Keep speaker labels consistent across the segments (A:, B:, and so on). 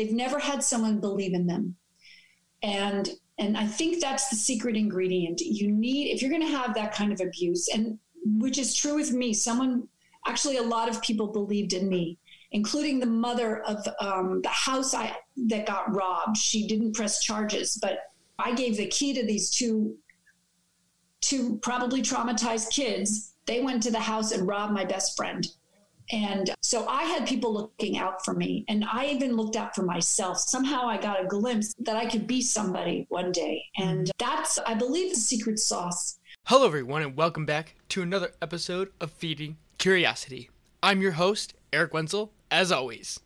A: they've never had someone believe in them. And and I think that's the secret ingredient. You need if you're going to have that kind of abuse and which is true with me. Someone actually a lot of people believed in me including the mother of um, the house I, that got robbed. She didn't press charges, but I gave the key to these two two probably traumatized kids. They went to the house and robbed my best friend. And so I had people looking out for me, and I even looked out for myself. Somehow I got a glimpse that I could be somebody one day. Mm-hmm. And that's, I believe, the secret sauce.
B: Hello, everyone, and welcome back to another episode of Feeding Curiosity. I'm your host, Eric Wenzel, as always.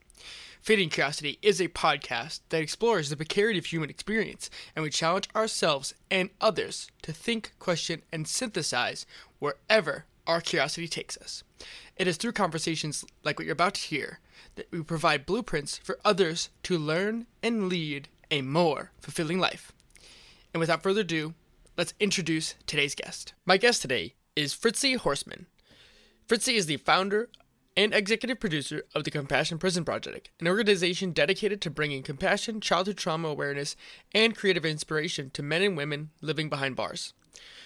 B: Feeding Curiosity is a podcast that explores the precarity of human experience, and we challenge ourselves and others to think, question, and synthesize wherever our curiosity takes us. It is through conversations like what you're about to hear that we provide blueprints for others to learn and lead a more fulfilling life. And without further ado, let's introduce today's guest. My guest today is Fritzi Horstman. Fritzi is the founder and executive producer of the Compassion Prison Project, an organization dedicated to bringing compassion, childhood trauma awareness, and creative inspiration to men and women living behind bars.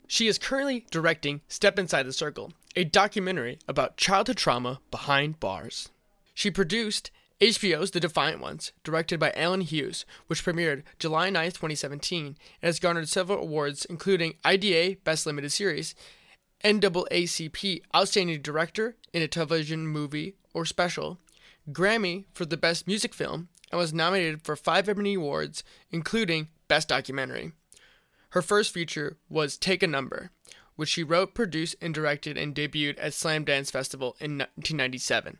B: She is currently directing Step Inside the Circle, a documentary about childhood trauma behind bars. She produced HBO's The Defiant Ones, directed by Allen Hughes, which premiered July 9, 2017, and has garnered several awards, including IDA Best Limited Series NAACP Outstanding Director in a Television Movie or Special, Grammy for the Best Music Film, and was nominated for five Emmy Awards, including Best Documentary. Her first feature was Take a Number, which she wrote, produced, and directed and debuted at Slamdance Festival in 1997.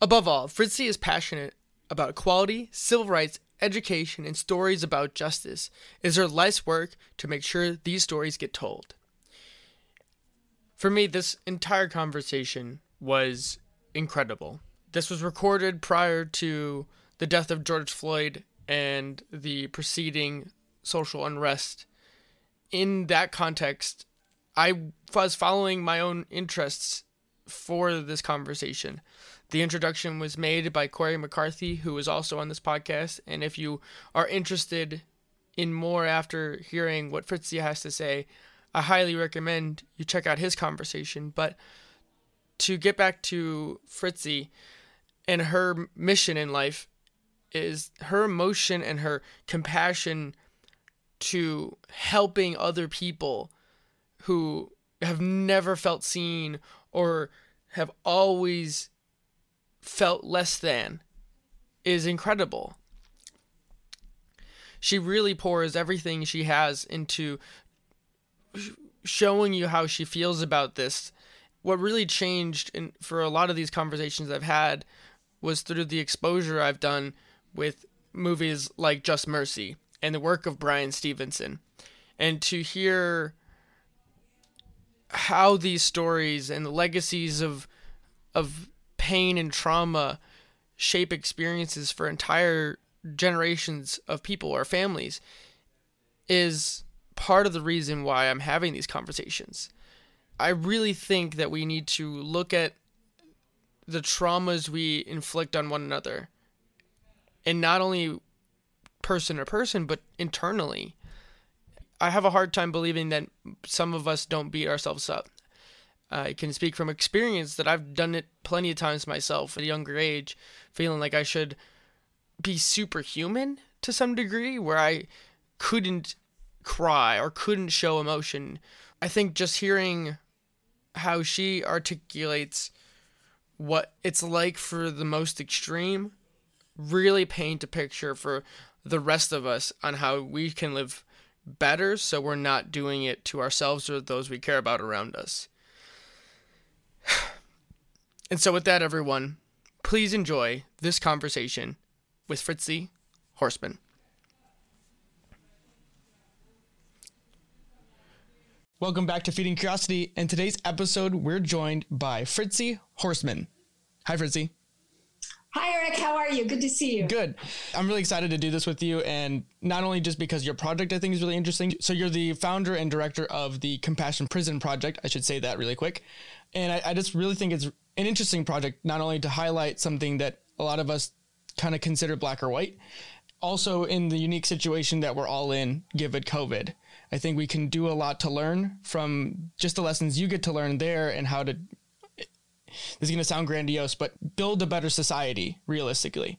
B: Above all, Fritzi is passionate about equality, civil rights, education, and stories about justice. It is her life's work to make sure these stories get told. For me, this entire conversation was incredible. This was recorded prior to the death of George Floyd and the preceding social unrest. In that context, I was following my own interests for this conversation. The introduction was made by Corey McCarthy, who is also on this podcast. And if you are interested in more after hearing what Fritzi has to say, I highly recommend you check out his conversation. But to get back to Fritzi and her mission in life is her emotion and her compassion to helping other people who have never felt seen or have always felt less than is incredible. She really pours everything she has into showing you how she feels about this. What really changed in, for a lot of these conversations I've had was through the exposure I've done with movies like Just Mercy and the work of Bryan Stevenson. And to hear how these stories and the legacies of of pain and trauma shape experiences for entire generations of people or families is part of the reason why I'm having these conversations. I really think that we need to look at the traumas we inflict on one another and not only person to person but internally. I have a hard time believing that some of us don't beat ourselves up. I can speak from experience that I've done it plenty of times myself at a younger age, feeling like I should be superhuman to some degree, where I couldn't cry or couldn't show emotion. I think just hearing how she articulates what it's like for the most extreme really paint a picture for the rest of us on how we can live better so we're not doing it to ourselves or those we care about around us. And so, with that, everyone, please enjoy this conversation with Fritzi Horstman. Welcome back to Feeding Curiosity. In today's episode, we're joined by Fritzi Horstman. Hi, Fritzi.
A: Hi, Eric. How are you? Good to see you.
B: Good. I'm really excited to do this with you. And not only just because your project I think is really interesting. So, you're the founder and director of the Compassion Prison Project. I should say that really quick. And I, I just really think it's an interesting project, not only to highlight something that a lot of us kind of consider black or white. Also, in the unique situation that we're all in, given COVID, I think we can do a lot to learn from just the lessons you get to learn there and how to. This is going to sound grandiose, but build a better society realistically.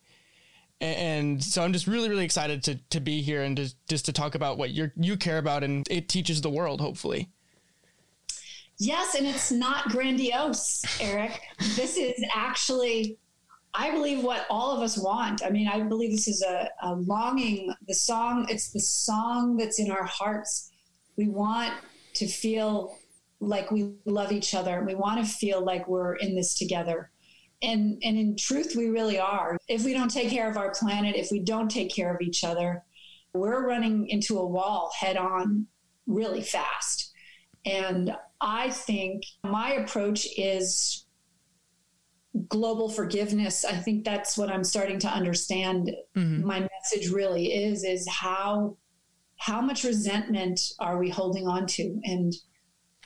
B: And so I'm just really, really excited to, to be here and to, just to talk about what you you care about and it teaches the world, hopefully.
A: Yes, and it's not grandiose, Eric. this is actually, I believe, what all of us want. I mean, I believe this is a, a longing. The song, it's the song that's in our hearts. We want to feel like we love each other. We want to feel like we're in this together. And, and in truth, we really are. If we don't take care of our planet, if we don't take care of each other, we're running into a wall head on really fast. And I think my approach is global forgiveness. I think that's what I'm starting to understand. Mm-hmm. My message really is is how how much resentment are we holding on to? And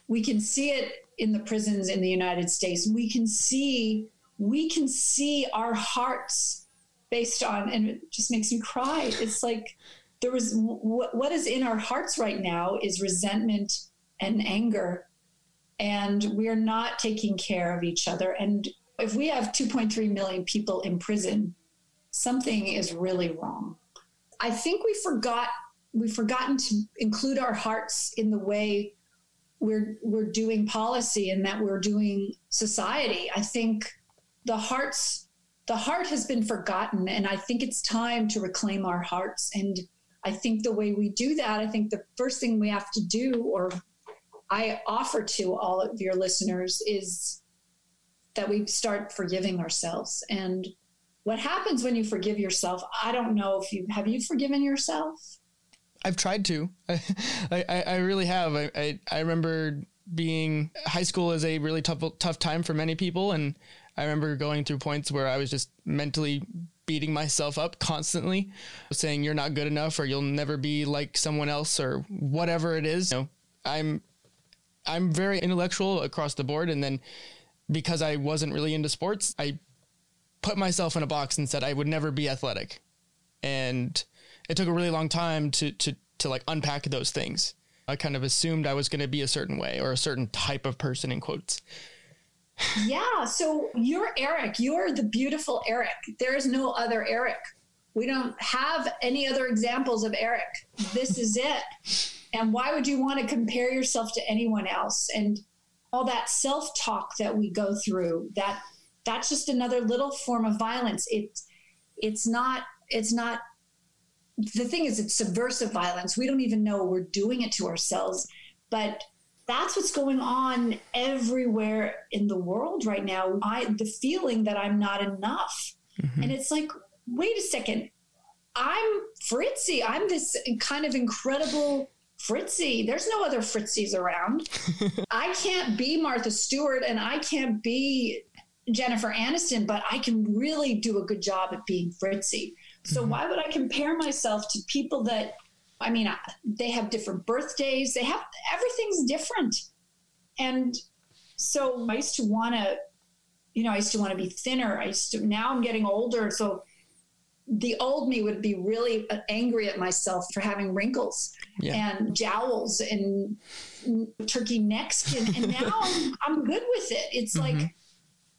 A: we can see it in the prisons in the United States. We can see we can see our hearts based on and it just makes me cry. It's like there was what is in our hearts right now is resentment and anger and we're not taking care of each other. And if we have 2.3 million people in prison, something is really wrong. I think we forgot we've forgotten to include our hearts in the way we're we're doing policy and that we're doing society. I think the hearts the heart has been forgotten and I think it's time to reclaim our hearts and I think the way we do that, I think the first thing we have to do or I offer to all of your listeners is that we start forgiving ourselves. And what happens when you forgive yourself? I don't know if you have you forgiven yourself.
B: I've tried to. I, I, I really have. I, I, I remember being high school is a really tough tough time for many people, and I remember going through points where I was just mentally beating myself up constantly, saying you're not good enough or you'll never be like someone else or whatever it is. You know, I'm I'm very intellectual across the board. And then because I wasn't really into sports, I put myself in a box and said I would never be athletic. And it took a really long time to, to, to like unpack those things. I kind of assumed I was going to be a certain way or a certain type of person in quotes.
A: yeah. So you're Eric. You're the beautiful Eric. There is no other Eric. We don't have any other examples of Eric. This is it. And why would you want to compare yourself to anyone else? And all that self-talk that we go through, that that's just another little form of violence. It it's not it's not the thing is it's subversive violence. We don't even know we're doing it to ourselves. But that's what's going on everywhere in the world right now. I the feeling that I'm not enough. Mm-hmm. And it's like, wait a second. I'm Fritzi. I'm this kind of incredible Fritzi, there's no other Fritzis around. I can't be Martha Stewart and I can't be Jennifer Aniston, but I can really do a good job at being Fritzi. So mm-hmm. why would I compare myself to people that, I mean, they have different birthdays, they have everything's different. And so I used to want to, you know, I used to want to be thinner. I used to, now I'm getting older. So the old me would be really angry at myself for having wrinkles yeah. and jowls and turkey neck skin. And now I'm, I'm, good with it. It's mm-hmm. like,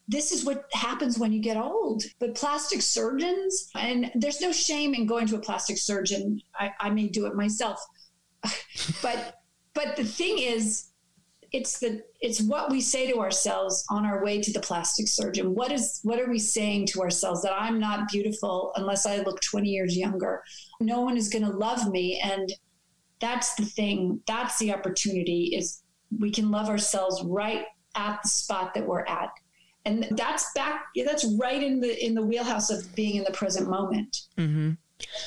A: this is what happens when you get old. But plastic surgeons, and there's no shame in going to a plastic surgeon. I, I may do it myself. but but the thing is, it's the it's what we say to ourselves on our way to the plastic surgeon what is what are we saying to ourselves that i'm not beautiful unless i look 20 years younger no one is going to love me and that's the thing that's the opportunity is we can love ourselves right at the spot that we're at and that's back that's right in the in the wheelhouse of being in the present moment mm-hmm.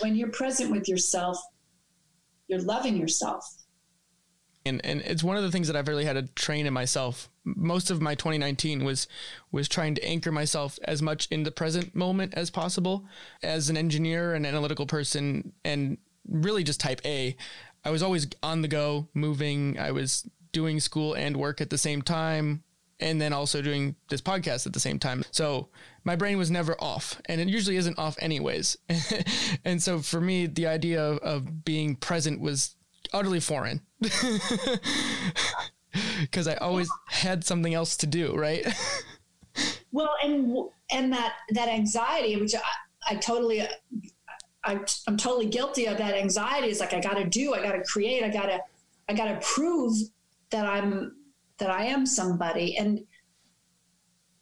A: when you're present with yourself you're loving yourself
B: and and it's one of the things that I've really had to train in myself. Most of my 2019 was was trying to anchor myself as much in the present moment as possible. As an engineer and analytical person, and really just type A, I was always on the go, moving. I was doing school and work at the same time, and then also doing this podcast at the same time. So my brain was never off, and it usually isn't off anyways. and so for me, the idea of, of being present was utterly foreign because I always had something else to do, right?
A: well, and and that that anxiety, which I, I totally. I, I'm totally guilty of that anxiety. It's like I got to do, I got to create, I got to, I got to prove that I'm that I am somebody. And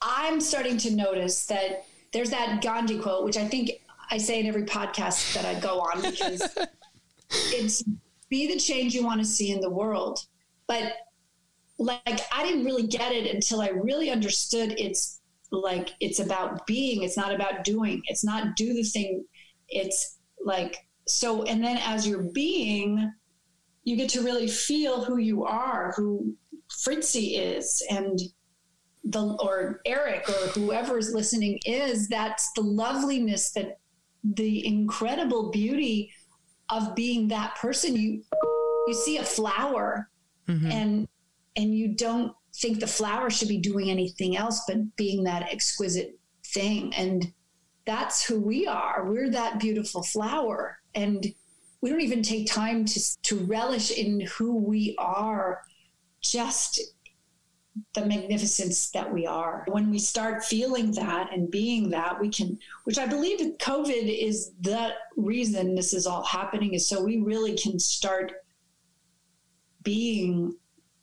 A: I'm starting to notice that there's that Gandhi quote, which I think I say in every podcast that I go on because it's be the change you want to see in the world. But like I didn't really get it until I really understood it's like it's about being, it's not about doing. It's not do the thing. It's like so and then as you're being, you get to really feel who you are, who Fritzi is and the or Eric or whoever is listening is that's the loveliness that the incredible beauty of being that person. You you see a flower mm-hmm. and and you don't think the flower should be doing anything else but being that exquisite thing. And that's who we are. We're that beautiful flower. And we don't even take time to to relish in who we are just the magnificence that we are. When we start feeling that and being that, we can, which I believe COVID is the reason this is all happening, is so we really can start being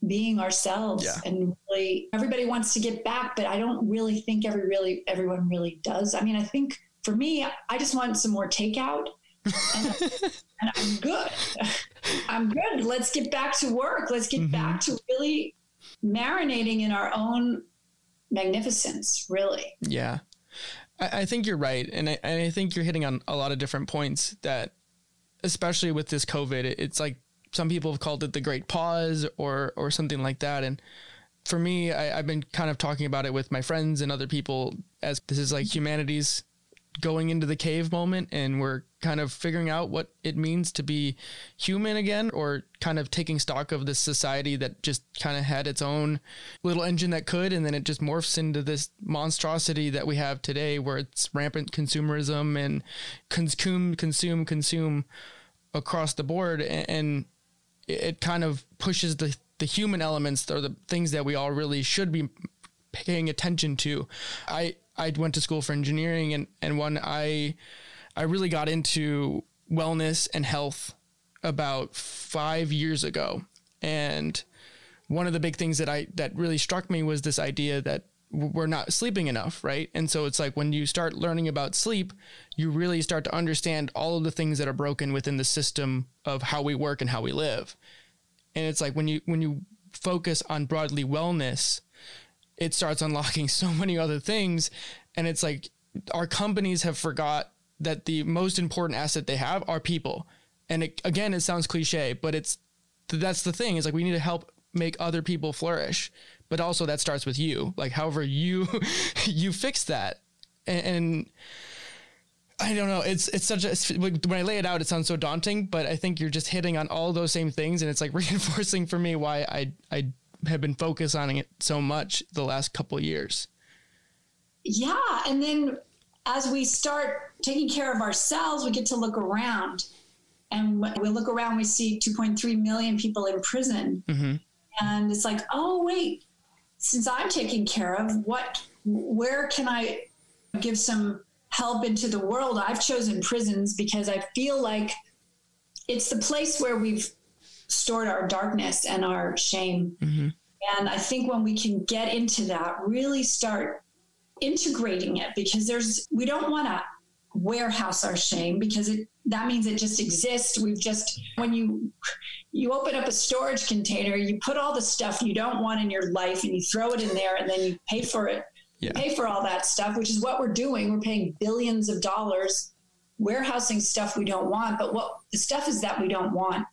A: being ourselves yeah. and really everybody wants to get back but i don't really think every really everyone really does i mean i think for me i just want some more takeout and, and i'm good i'm good let's get back to work let's get mm-hmm. back to really marinating in our own magnificence, really.
B: Yeah. I, I think you're right. And I, I, think you're hitting on a lot of different points that, especially with this COVID, it, it's like some people have called it the great pause or, or something like that. And for me, I, I've been kind of talking about it with my friends and other people as this is like humanity's going into the cave moment and we're kind of figuring out what it means to be human again or kind of taking stock of this society that just kind of had its own little engine that could and then it just morphs into this monstrosity that we have today where it's rampant consumerism and consume consume consume across the board and it kind of pushes the the human elements or the things that we all really should be paying attention to. I I went to school for engineering and and when I I really got into wellness and health about 5 years ago and one of the big things that I that really struck me was this idea that we're not sleeping enough, right? And so it's like when you start learning about sleep, you really start to understand all of the things that are broken within the system of how we work and how we live. And it's like when you when you focus on broadly wellness, it starts unlocking so many other things. And it's like our companies have forgot that the most important asset they have are people. And it, again, it sounds cliche, but it's that's the thing. Is like we need to help make other people flourish, but also that starts with you. Like however you you fix that, and, and I don't know. It's it's such a when I lay it out, it sounds so daunting, but I think you're just hitting on all those same things, and it's like reinforcing for me why I I have been focused on it so much the last couple years.
A: Yeah, and then as we start taking care of ourselves, we get to look around, and when we look around, we see 2.3 million people in prison, mm-hmm. and it's like, oh wait, since I'm taking care of what, where can I give some help into the world? I've chosen prisons because I feel like it's the place where we've stored our darkness and our shame. Mm-hmm. And I think when we can get into that, really start integrating it because there's, we don't want to warehouse our shame because it, that means it just exists. We've just, when you, you open up a storage container, you put all the stuff you don't want in your life and you throw it in there and then you pay for it. Yeah. Pay for all that stuff, which is what we're doing. We're paying billions of dollars warehousing stuff we don't want. But what the stuff is that we don't want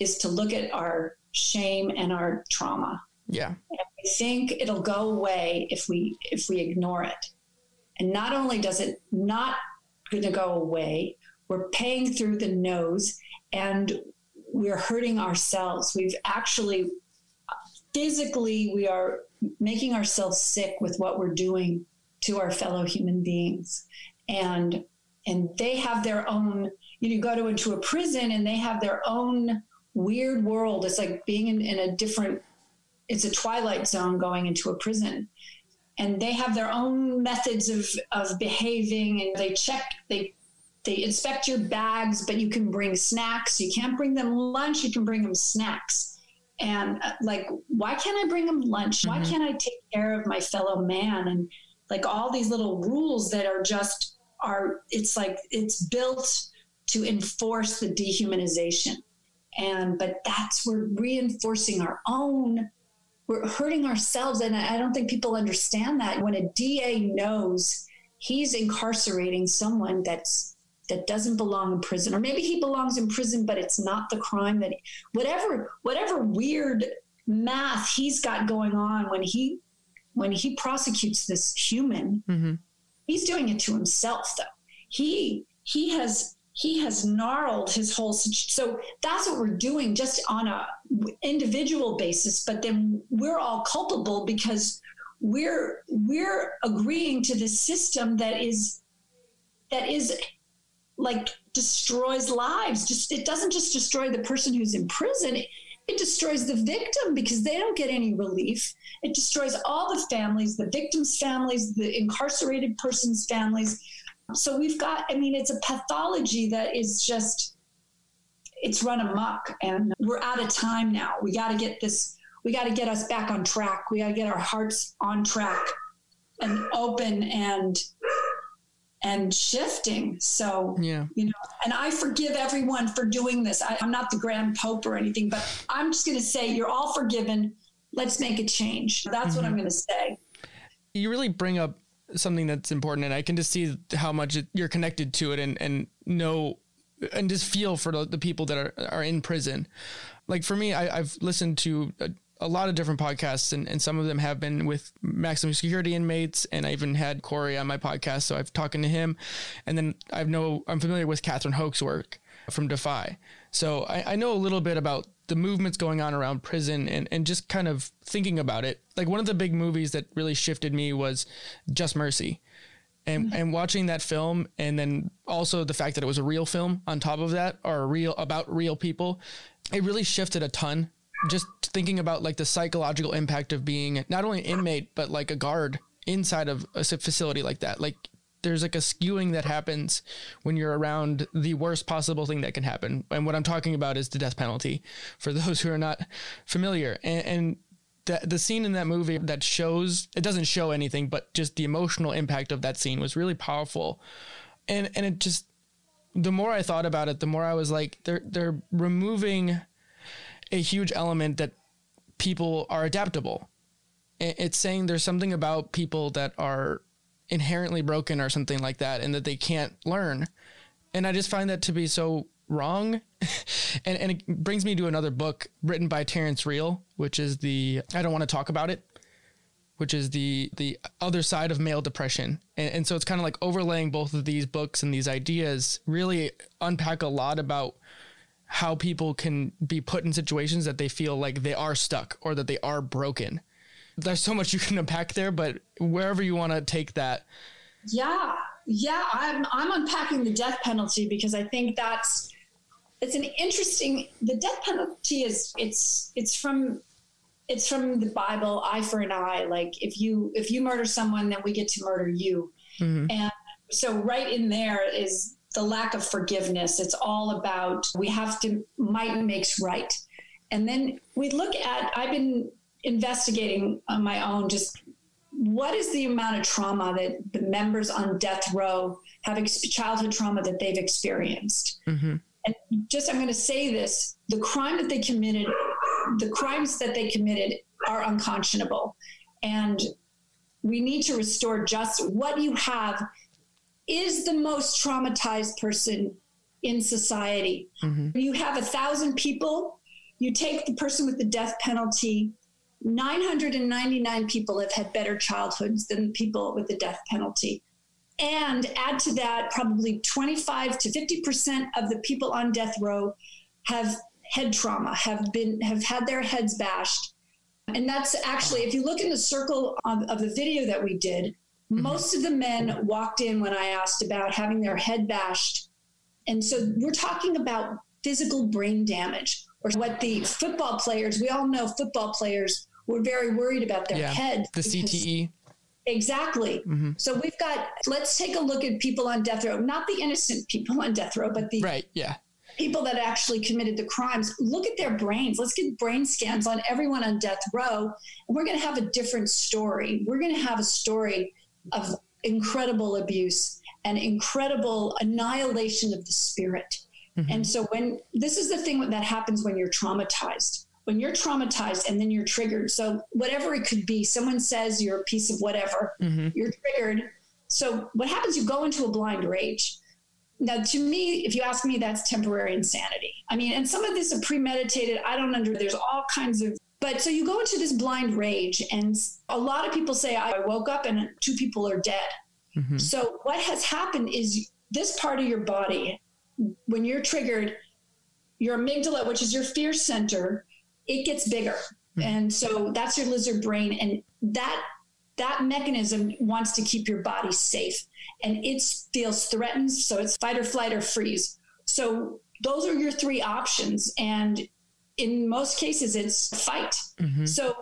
A: is to look at our shame and our trauma.
B: Yeah.
A: And I think it'll go away if we if we ignore it. And not only does it not going to go away, we're paying through the nose and we're hurting ourselves. We've actually physically we are making ourselves sick with what we're doing to our fellow human beings. And and they have their own you know, go to into a prison and they have their own weird world. It's like being in, in a different it's a twilight zone going into a prison. And they have their own methods of, of behaving and they check they they inspect your bags but you can bring snacks. You can't bring them lunch you can bring them snacks. And uh, like why can't i bring them lunch? Mm-hmm. why can't i take care of my fellow man? And like all these little rules that are just are it's like it's built to enforce the dehumanization and but that's we're reinforcing our own we're hurting ourselves. And I don't think people understand that when a DA knows he's incarcerating someone that's that doesn't belong in prison or maybe he belongs in prison but it's not the crime that he, whatever whatever weird math he's got going on when he when he prosecutes this human mm-hmm. he's doing it to himself though he he has he has gnarled his whole so that's what we're doing just on a individual basis but then we're all culpable because we're we're agreeing to this system that is that is like destroys lives. Just it doesn't just destroy the person who's in prison it destroys the victim because they don't get any relief. It destroys all the families the victims families the incarcerated person's families so we've got, I mean, it's a pathology that is just, it's run amok and we're out of time now. We got to get this, we got to get us back on track. We got to get our hearts on track and open and, and shifting. So,
B: yeah,
A: you know, and I forgive everyone for doing this. I, I'm not the grand pope or anything, but I'm just going to say you're all forgiven. Let's make a change. That's mm-hmm. what I'm mm-hmm. going to say.
B: You really bring up something that's important, and I can just see how much it, you're connected to it, and and know and just feel for the, the people that are are in prison. Like for me, I, have listened to a, a, lot of different podcasts, and, and some of them have been with maximum security inmates, and I even had Corey on my podcast, so I've talking to him, and then I know I'm familiar with Catherine Hoke's work from Defy, so I, I know a little bit about the movements going on around prison and, and just kind of thinking about it. Like one of the big movies that really shifted me was Just Mercy. And, mm-hmm. and watching that film and then also the fact that it was a real film on top of that or real about real people, it really shifted a ton. Just thinking about like the psychological impact of being not only an inmate, but like a guard inside of a facility like that. Like there's like a skewing that happens when you're around the worst possible thing that can happen. And what I'm talking about is the death penalty for those who are not familiar. And, and the, the scene in that movie that shows, it doesn't show anything, but just the emotional impact of that scene was really powerful. And, and it just, the more I thought about it, the more I was like, they're, they're removing a huge element that people are adaptable. It's saying there's something about people that are inherently broken or something like that and that they can't learn. And I just find that to be so wrong. and, and it brings me to another book written by Terrence Real, which is the, I don't want to talk about it, which is the, the other side of male depression. And, and so it's kind of like overlaying both of these books and these ideas really unpack a lot about how people can be put in situations that they feel like they are stuck or that they are broken there's so much you can unpack there, but wherever you want to take that.
A: Yeah, yeah, I'm I'm unpacking the death penalty because I think that's it's an interesting. The death penalty is it's it's from it's from the Bible, eye for an eye. Like if you if you murder someone, then we get to murder you. Mm-hmm. And so right in there is the lack of forgiveness. It's all about we have to might makes right. And then we look at I've been investigating on my own just what is the amount of trauma that the members on death row have ex- childhood trauma that they've experienced mm-hmm. and just i'm going to say this the crime that they committed the crimes that they committed are unconscionable and we need to restore just what you have is the most traumatized person in society mm-hmm. you have a thousand people you take the person with the death penalty 999 people have had better childhoods than people with the death penalty. And add to that, probably 25 to 50% of the people on death row have head trauma, have been have had their heads bashed. And that's actually, if you look in the circle of, of the video that we did, mm-hmm. most of the men walked in when I asked about having their head bashed. And so we're talking about physical brain damage or what the football players, we all know football players were very worried about their yeah, head.
B: The CTE.
A: Exactly. Mm-hmm. So we've got, let's take a look at people on death row, not the innocent people on death row, but the
B: right, yeah
A: people that actually committed the crimes, look at their brains. Let's get brain scans on everyone on death row. And we're going to have a different story. We're going to have a story of incredible abuse and incredible annihilation of the spirit. Mm-hmm. And so, when this is the thing that happens when you're traumatized, when you're traumatized and then you're triggered. So, whatever it could be, someone says you're a piece of whatever, mm-hmm. you're triggered. So, what happens? You go into a blind rage now to me if you ask me that's temporary insanity i mean and some of this is premeditated i don't under there's all kinds of but so you go into this blind rage and a lot of people say i woke up and two people are dead mm-hmm. so what has happened is this part of your body when you're triggered your amygdala which is your fear center it gets bigger mm-hmm. and so that's your lizard brain and that that mechanism wants to keep your body safe and it feels threatened. So it's fight or flight or freeze. So those are your three options. And in most cases, it's fight. Mm-hmm. So,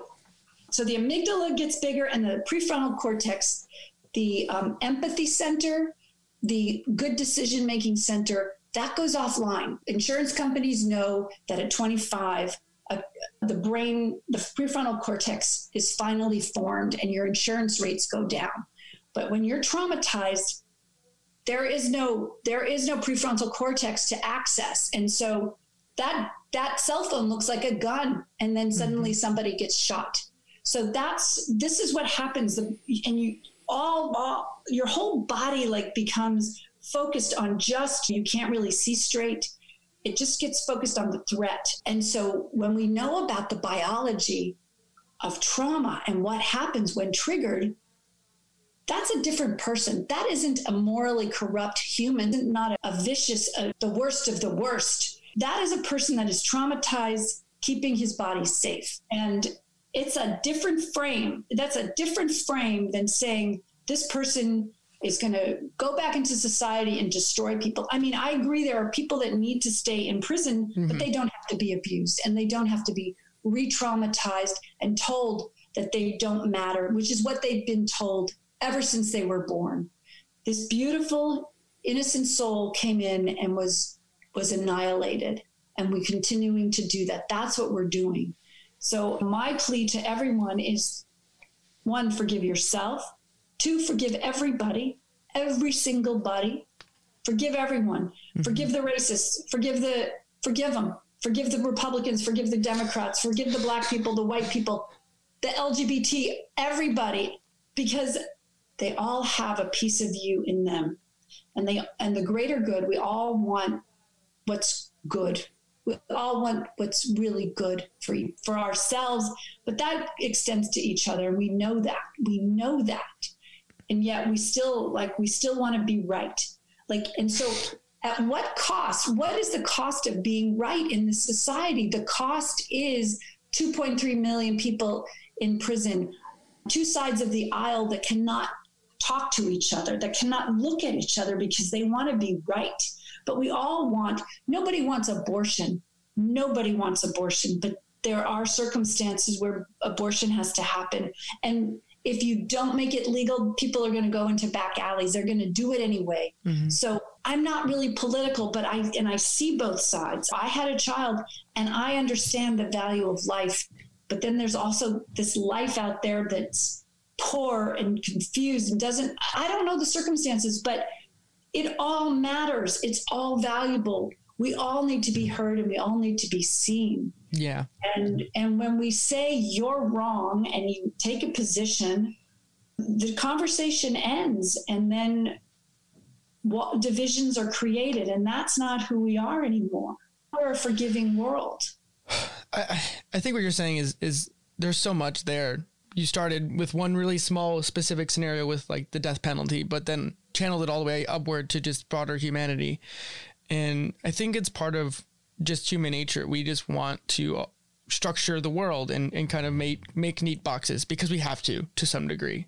A: so the amygdala gets bigger and the prefrontal cortex, the um, empathy center, the good decision making center, that goes offline. Insurance companies know that at 25, uh, the brain, the prefrontal cortex is finally formed and your insurance rates go down. But when you're traumatized, there is no there is no prefrontal cortex to access. And so that that cell phone looks like a gun and then suddenly mm-hmm. somebody gets shot. So that's this is what happens and you all, all your whole body like becomes focused on just you can't really see straight it just gets focused on the threat. And so when we know about the biology of trauma and what happens when triggered, that's a different person. That isn't a morally corrupt human, not a, vicious, uh, the worst of the worst. That is a person that is traumatized, keeping his body safe. And it's a different frame. That's a different frame than saying this person is going to go back into society and destroy people. I mean, I agree there are people that need to stay in prison, mm-hmm. but they don't have to be abused and they don't have to be re traumatized and told that they don't matter, which is what they've been told ever since they were born. This beautiful, innocent soul came in and was was annihilated. And we're continuing to do that. That's what we're doing. So my plea to everyone is one, forgive yourself. Two, forgive everybody, every single body. Forgive everyone. Mm-hmm. Forgive the racists. Forgive the forgive them. Forgive the Republicans. Forgive the Democrats. Forgive the black people, the white people, the LGBT, everybody, because they all have a piece of you in them and they and the greater good we all want what's good we all want what's really good for for ourselves but that extends to each other and we know that we know that and yet we still like we still want to be right like and so at what cost what is the cost of being right in this society the cost is 2.3 million people in prison two sides of the aisle that cannot talk to each other, that cannot look at each other because they want to be right. But we all want, nobody wants abortion. Nobody wants abortion, but there are circumstances where abortion has to happen. And if you don't make it legal, people are going to go into back alleys. They're going to do it anyway. Mm-hmm. So I'm not really political, but I and I see both sides. I had a child and I understand the value of life, but then there's also this life out there that's poor and confused and doesn't, I don't know the circumstances, but it all matters. It's all valuable. We all need to be heard and we all need to be seen.
B: Yeah.
A: And and when we say you're wrong and you take a position, the conversation ends and then what divisions are created and that's not who we are anymore. We're a forgiving world.
B: I, I think what you're saying is is there's so much there you started with one really small specific scenario with like the death penalty, but then channeled it all the way upward to just broader humanity. And I think it's part of just human nature. We just want to structure the world and, and kind of make make neat boxes because we have to to some degree.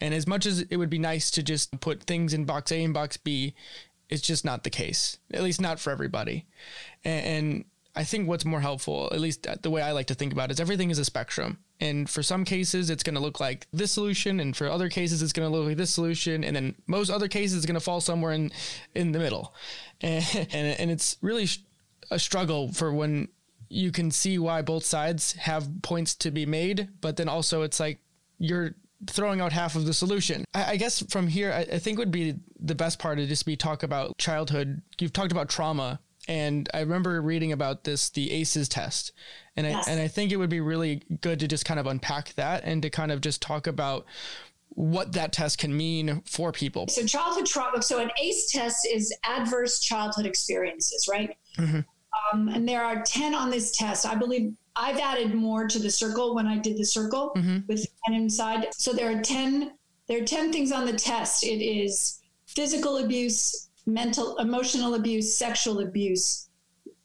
B: And as much as it would be nice to just put things in box A and box B, it's just not the case. At least not for everybody. And, and I think what's more helpful, at least the way I like to think about it, is everything is a spectrum. And for some cases, it's going to look like this solution, and for other cases, it's going to look like this solution, and then most other cases, it's going to fall somewhere in in the middle. And and, and it's really a struggle for when you can see why both sides have points to be made, but then also it's like you're throwing out half of the solution. I, I guess from here, I, I, think would be the best part to just be talk about childhood. You've talked about trauma, and I remember reading about this, the ACEs test, and yes. I and I think it would be really good to just kind of unpack that and to kind of just talk about what that test can mean for people.
A: So childhood trauma. So an ACE test is adverse childhood experiences, right? Mm-hmm. Um, and there are 10 on this test. I believe I've added more to the circle when I did the circle mm-hmm. with 10 inside. So there are 10, there are 10 things on the test. It is physical abuse, mental, emotional abuse, sexual abuse,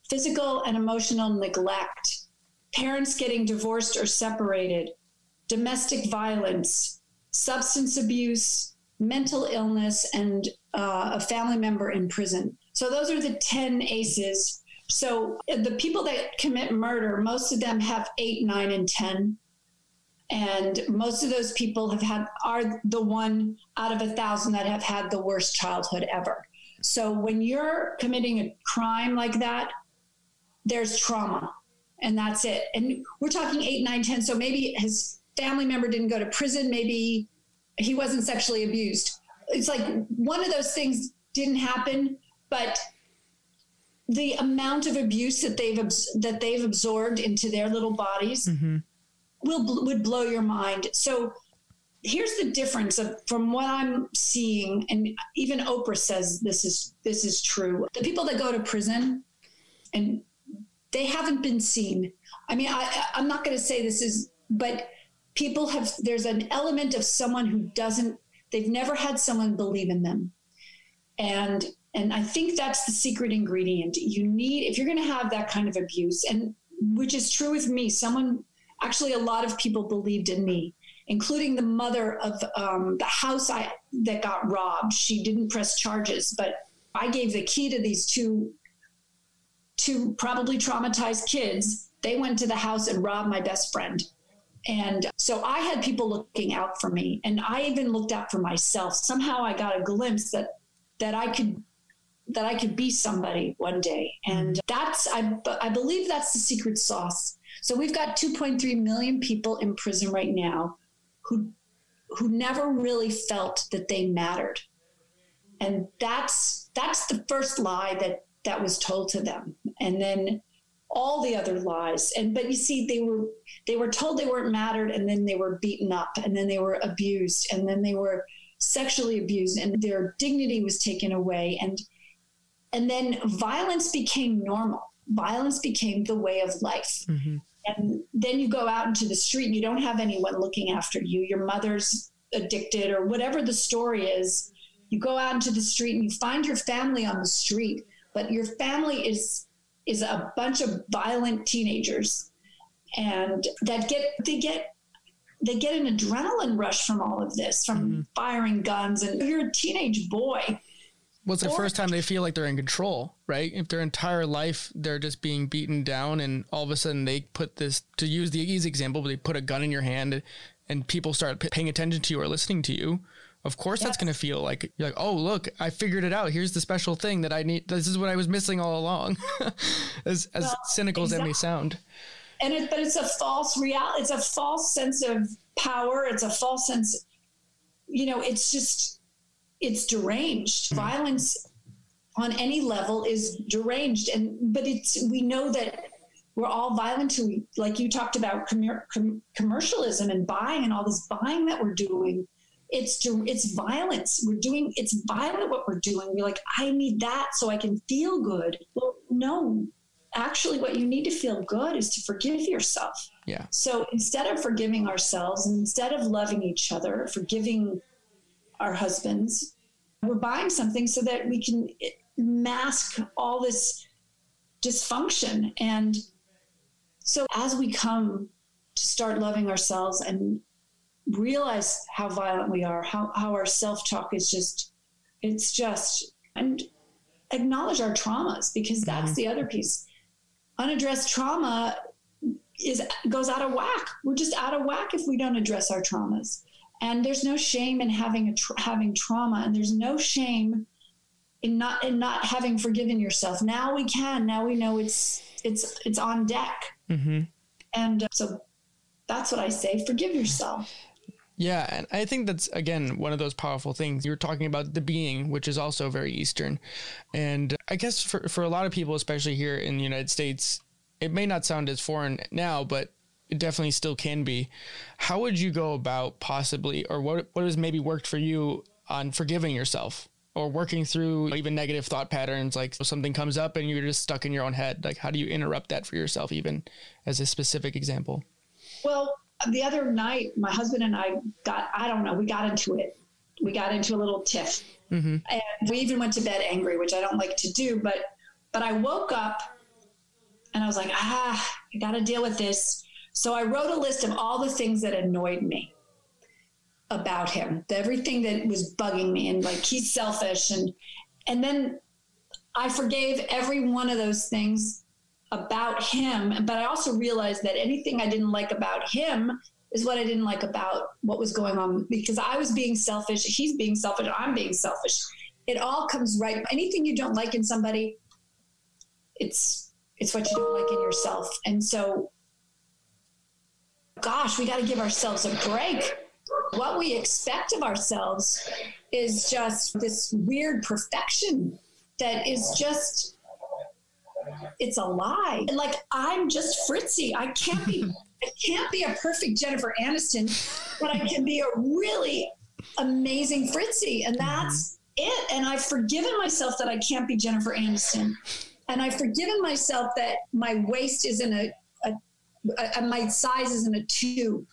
A: physical and emotional neglect, parents getting divorced or separated, domestic violence, substance abuse, mental illness, and uh, a family member in prison. So those are the 10 ACEs so eh, the people that commit murder, most of them have eight, nine, and 10. And most of those people have had are the one out of a thousand that have had the worst childhood ever. So when you're committing a crime like that, there's trauma and that's it. And we're talking eight, nine, 10. So maybe his family member didn't go to prison. Maybe he wasn't sexually abused. It's like one of those things didn't happen, but the amount of abuse that they've that they've absorbed into their little bodies mm-hmm. will would blow your mind. So here's the difference of, from what I'm seeing, and even Oprah says this is this is true. The people that go to prison and they haven't been seen. I mean, I, I'm not going to say this is, but people have. There's an element of someone who doesn't. They've never had someone believe in them, and and I think that's the secret ingredient. You need, if you're going to have that kind of abuse, and which is true with me, someone, actually, a lot of people believed in me, including the mother of um, the house I, that got robbed. She didn't press charges, but I gave the key to these two, two probably traumatized kids. They went to the house and robbed my best friend. And so I had people looking out for me, and I even looked out for myself. Somehow I got a glimpse that that I could that I could be somebody one day. And mm-hmm. that's, I, I believe that's the secret sauce. So we've got 2.3 million people in prison right now who, who never really felt that they mattered. And that's, that's the first lie that, that was told to them. And then all the other lies. And, but you see, they were, they were told they weren't mattered and then they were beaten up and then they were abused and then they were sexually abused and their dignity was taken away. And, and then violence became normal. Violence became the way of life. Mm-hmm. And then you go out into the street and you don't have anyone looking after you. Your mother's addicted or whatever the story is. You go out into the street and you find your family on the street, but your family is is a bunch of violent teenagers and that get they get they get an adrenaline rush from all of this from mm-hmm. firing guns and you're a teenage boy
B: What's the first time they feel like they're in control, right? If their entire life they're just being beaten down, and all of a sudden they put this to use the easy example, but they put a gun in your hand, and people start paying attention to you or listening to you. Of course, yes. that's going to feel like you're like, oh, look, I figured it out. Here's the special thing that I need. This is what I was missing all along. as as well, cynical exactly. as that may sound.
A: And it, but it's a false reality. It's a false sense of power. It's a false sense. You know, it's just it's deranged. Mm-hmm. Violence on any level is deranged, and but it's we know that we're all violent to like you talked about com- com- commercialism and buying and all this buying that we're doing. It's it's violence. We're doing it's violent what we're doing. We're like i need that so i can feel good. Well no. Actually what you need to feel good is to forgive yourself.
B: Yeah.
A: So instead of forgiving ourselves instead of loving each other forgiving our husbands. We're buying something so that we can mask all this dysfunction. And So as we come to start loving ourselves and realize how violent we are, how, how our self talk is just, it's just, and acknowledge our traumas because that's mm-hmm. the other piece. Unaddressed trauma is goes out of whack. We're just out of whack if we don't address our traumas. And there's no shame in having a tra- having trauma, and there's no shame in not in not having forgiven yourself. Now we can. Now we know it's it's it's on deck. Mm-hmm. And uh, so that's what I say. Forgive yourself.
B: Yeah, and I think that's again one of those powerful things. You're talking about the being, which is also very Eastern, and I guess for for a lot of people, especially here in the United States, it may not sound as foreign now, but it definitely still can be. How would you go about possibly, or what what has maybe worked for you on forgiving yourself? Or working through even negative thought patterns, like something comes up and you're just stuck in your own head. Like, how do you interrupt that for yourself, even as a specific example?
A: Well, the other night, my husband and I got, I don't know, we got into it. We got into a little tiff. Mm-hmm. And we even went to bed angry, which I don't like to do. But, but I woke up and I was like, ah, I got to deal with this. So I wrote a list of all the things that annoyed me about him, everything that was bugging me, and like he's selfish, and and then I forgave every one of those things about him. But I also realized that anything I didn't like about him is what I didn't like about what was going on because I was being selfish, he's being selfish, I'm being selfish. It all comes right. Anything you don't like in somebody, it's it's what you don't like in yourself. And so gosh, we got to give ourselves a break. What we expect of ourselves is just this weird perfection that is just it's a lie. Like I'm just Fritzi. I can't be I can't be a perfect Jennifer Aniston, but I can be a really amazing Fritzi. And that's mm-hmm. it. And I've forgiven myself that I can't be Jennifer Aniston. And I've forgiven myself that my waist isn't a, a, a my size isn't a two.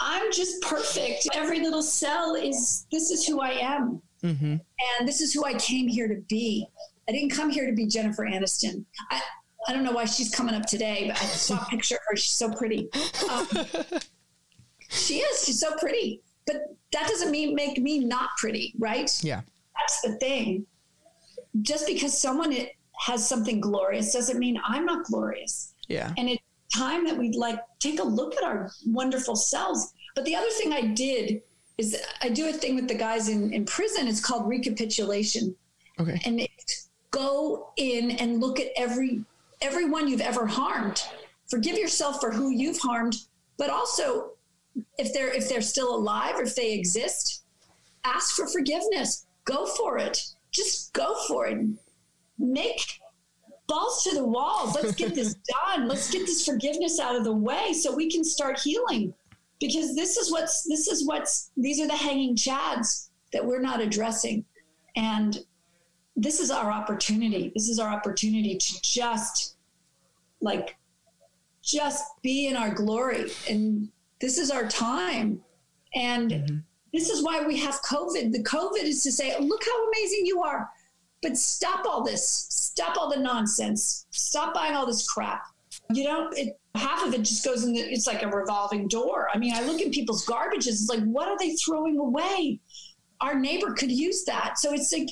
A: I'm just perfect. Every little cell is this is who I am. Mm-hmm. And this is who I came here to be. I didn't come here to be Jennifer Aniston. I, I don't know why she's coming up today, but I saw a picture of her. She's so pretty. Um, she is. She's so pretty. But that doesn't mean make me not pretty, right?
B: Yeah.
A: That's the thing. Just because someone has something glorious doesn't mean I'm not glorious.
B: Yeah.
A: And it's time that we like take a look at our wonderful selves. But the other thing I did is I do a thing with the guys in, in prison. It's called recapitulation.
B: Okay.
A: And it's go in and look at every everyone you've ever harmed. Forgive yourself for who you've harmed, but also if they're if they're still alive or if they exist, ask for forgiveness. Go for it. Just go for it. Make balls to the walls. Let's get this done. Let's get this forgiveness out of the way so we can start healing. Because this is what's this is what's these are the hanging chads that we're not addressing. And this is our opportunity. This is our opportunity to just like just be in our glory. And this is our time. And mm-hmm. this is why we have COVID. The COVID is to say, look how amazing you are. But stop all this. Stop all the nonsense. Stop buying all this crap. You don't, it, half of it just goes in the, it's like a revolving door. I mean, I look at people's garbages. It's like, what are they throwing away? Our neighbor could use that. So it's like,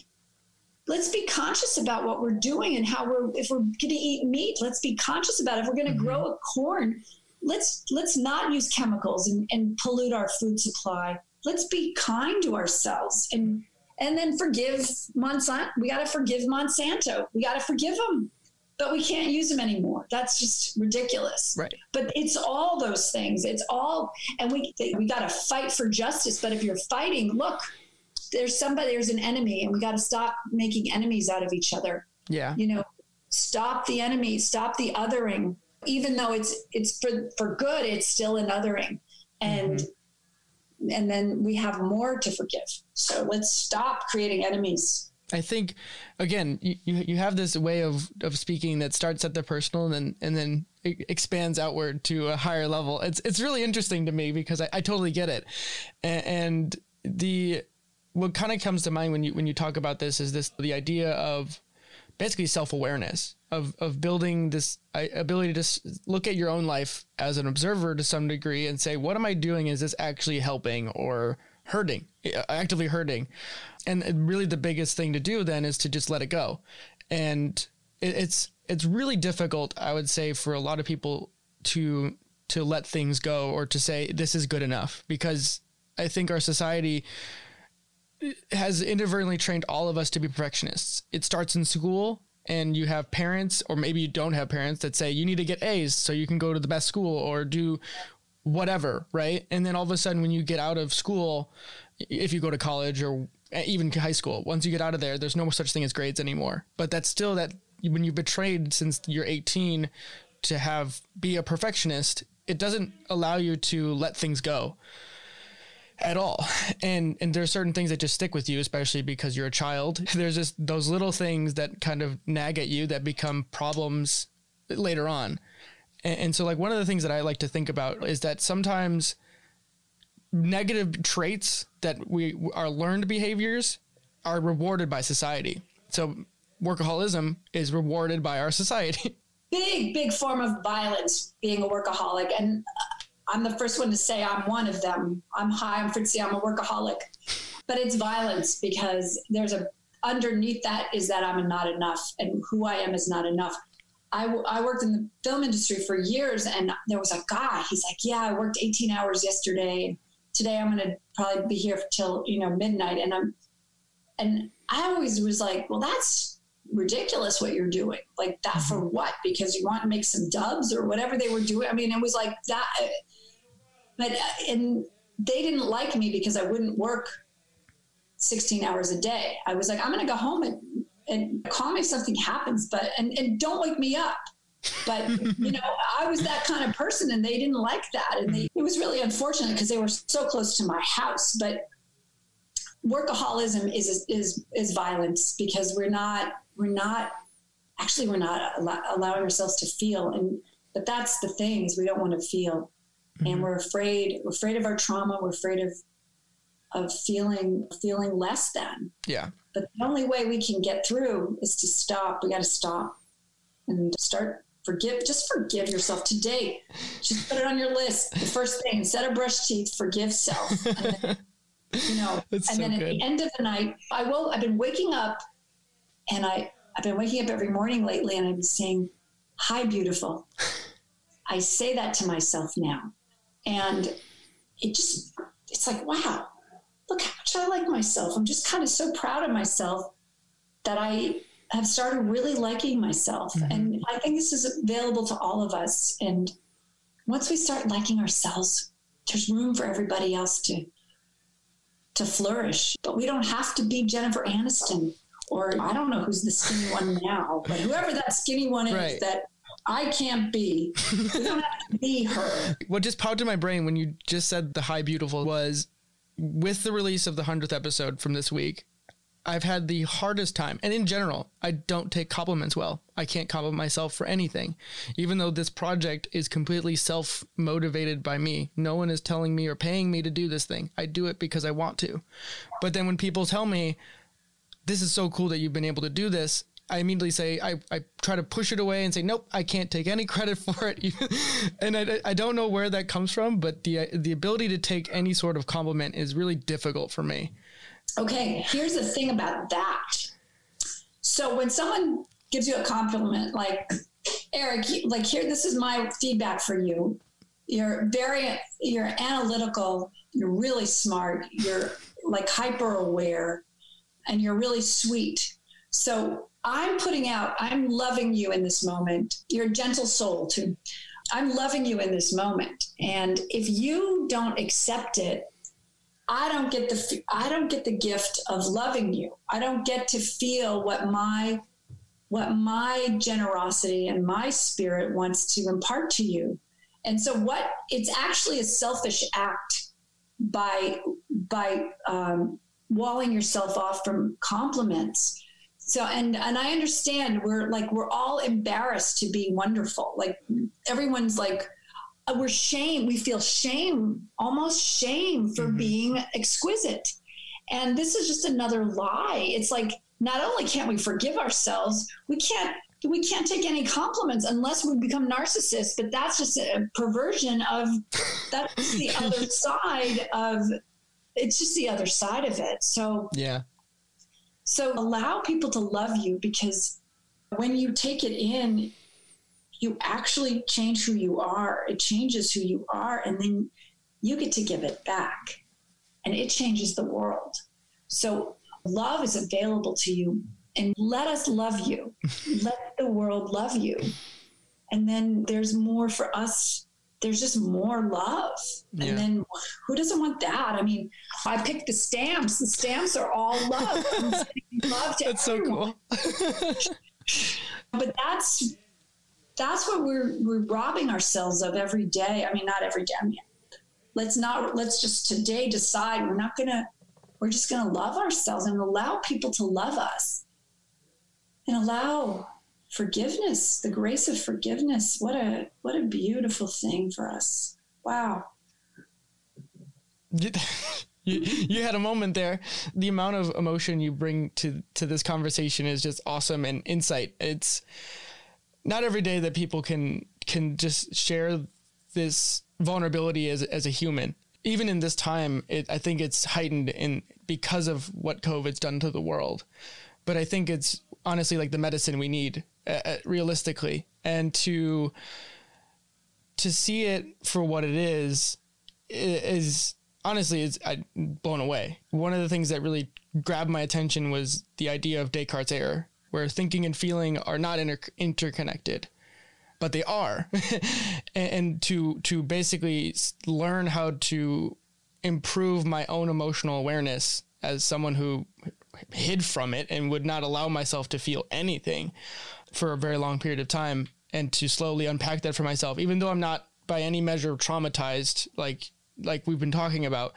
A: let's be conscious about what we're doing and how we're if we're going to eat meat let's be conscious about it. if we're going to mm-hmm. grow a corn let's let's not use chemicals and, and pollute our food supply let's be kind to ourselves and and then forgive monsanto we got to forgive monsanto we got to forgive them but we can't use them anymore that's just ridiculous
B: right
A: but it's all those things it's all and we we got to fight for justice but if you're fighting look there's somebody, there's an enemy, and we got to stop making enemies out of each other.
B: Yeah.
A: You know, stop the enemy, stop the othering. Even though it's it's for for good, it's still an othering, and mm-hmm. And then we have more to forgive. So let's stop creating enemies.
B: I think, again, you, you have this way of, of speaking that starts at the personal and then and then expands outward to a higher level. It's it's really interesting to me because I, I totally get it, and, and the what kind of comes to mind when you when you talk about this is this the idea of basically self awareness of of building this uh, ability to look at your own life as an observer to some degree and say, what am I doing? Is this actually helping or hurting, uh, actively hurting? And really, the biggest thing to do then is to just let it go. And it's it's really difficult, I would say, for a lot of people to to let things go or to say this is good enough because I think our society has inadvertently trained all of us to be perfectionists. It starts in school and you have parents or maybe you don't have parents that say you need to get A's so you can go to the best school or do whatever, right? And then all of a sudden when you get out of school, if you go to college or even high school, once you get out of there, there's no such thing as grades anymore. But that's still that when you've betrayed since you're 18 to have be a perfectionist, it doesn't allow you to let things go at all. And and there's certain things that just stick with you, especially because you're a child. There's just those little things that kind of nag at you that become problems later on. And, and so like one of the things that I like to think about is that sometimes negative traits that we are learned behaviors are rewarded by society. So workaholism is rewarded by our society.
A: Big, big form of violence being a workaholic. And uh, I'm the first one to say I'm one of them. I'm high, I'm Fritzi, I'm a workaholic. But it's violence because there's a underneath that is that I'm not enough and who I am is not enough. I, I worked in the film industry for years and there was a guy, he's like, yeah, I worked 18 hours yesterday. Today I'm going to probably be here till, you know, midnight. And I'm, and I always was like, well, that's ridiculous what you're doing. Like that for mm-hmm. what? Because you want to make some dubs or whatever they were doing. I mean, it was like that but uh, and they didn't like me because I wouldn't work 16 hours a day. I was like, I'm going to go home and, and call me if something happens, but, and, and don't wake me up. But, you know, I was that kind of person and they didn't like that. And they, it was really unfortunate because they were so close to my house. But workaholism is, is, is violence because we're not, we're not, actually, we're not allowing ourselves to feel. And, but that's the thing is we don't want to feel mm-hmm. and we're afraid we're afraid of our trauma we're afraid of of feeling feeling less than.
B: Yeah.
A: But the only way we can get through is to stop. We got to stop and start forgive just forgive yourself today. Just put it on your list. The first thing instead of brush teeth forgive self. Then, you know That's and so then at good. the end of the night i will i've been waking up and i i've been waking up every morning lately and i'm saying hi beautiful. I say that to myself now and it just, it's like, wow, look how much I like myself. I'm just kind of so proud of myself that I have started really liking myself. Mm-hmm. And I think this is available to all of us. And once we start liking ourselves, there's room for everybody else to to flourish. But we don't have to be Jennifer Aniston or I don't know who's the skinny one now, but whoever that skinny one is right. that I can't be. You don't have to be her.
B: What just popped in my brain when you just said the high beautiful was with the release of the 100th episode from this week, I've had the hardest time. And in general, I don't take compliments well. I can't compliment myself for anything. Even though this project is completely self motivated by me, no one is telling me or paying me to do this thing. I do it because I want to. But then when people tell me, this is so cool that you've been able to do this, I immediately say I, I try to push it away and say nope I can't take any credit for it. And I, I don't know where that comes from but the the ability to take any sort of compliment is really difficult for me.
A: Okay here's the thing about that. So when someone gives you a compliment like Eric like here this is my feedback for you. You're very you're analytical you're really smart you're like hyper aware and you're really sweet. So I'm putting out, I'm loving you in this moment. You're a gentle soul too. I'm loving you in this moment. And if you don't accept it, I don't get the I don't get the gift of loving you. I don't get to feel what my what my generosity and my spirit wants to impart to you. And so what it's actually a selfish act by by um, walling yourself off from compliments so and and i understand we're like we're all embarrassed to be wonderful like everyone's like uh, we're shame we feel shame almost shame for mm-hmm. being exquisite and this is just another lie it's like not only can't we forgive ourselves, we can't we can't take any compliments unless we become narcissists. But that's just a perversion of that's the other side of it's just the other side of it. So
B: yeah.
A: So allow people to love you because when you take it in, you actually change who you are. It changes who you are, and then you get to give it back, and it changes the world. So love is available to you and let us love you. let the world love you. And then there's more for us. There's just more love. Yeah. And then who doesn't want that? I mean, I picked the stamps. The stamps are all love. love to
B: that's everyone. so cool.
A: but that's that's what we're we're robbing ourselves of every day. I mean, not every day. I mean, let's not let's just today decide we're not gonna we're just gonna love ourselves and allow people to love us and allow forgiveness, the grace of forgiveness. What a what a beautiful thing for us. Wow.
B: You, you, had a moment there. The amount of emotion you bring to to this conversation is just awesome and insight. It's not every day that people can can just share this vulnerability as as a human. Even in this time, it, I think it's heightened in because of what COVID's done to the world. But I think it's honestly like the medicine we need uh, uh, realistically and to to see it for what it is is honestly it's I blown away. One of the things that really grabbed my attention was the idea of Descartes' error, where thinking and feeling are not inter- interconnected, but they are, and, and to to basically learn how to improve my own emotional awareness as someone who hid from it and would not allow myself to feel anything for a very long period of time and to slowly unpack that for myself. Even though i'm not by any measure traumatized like like we've been talking about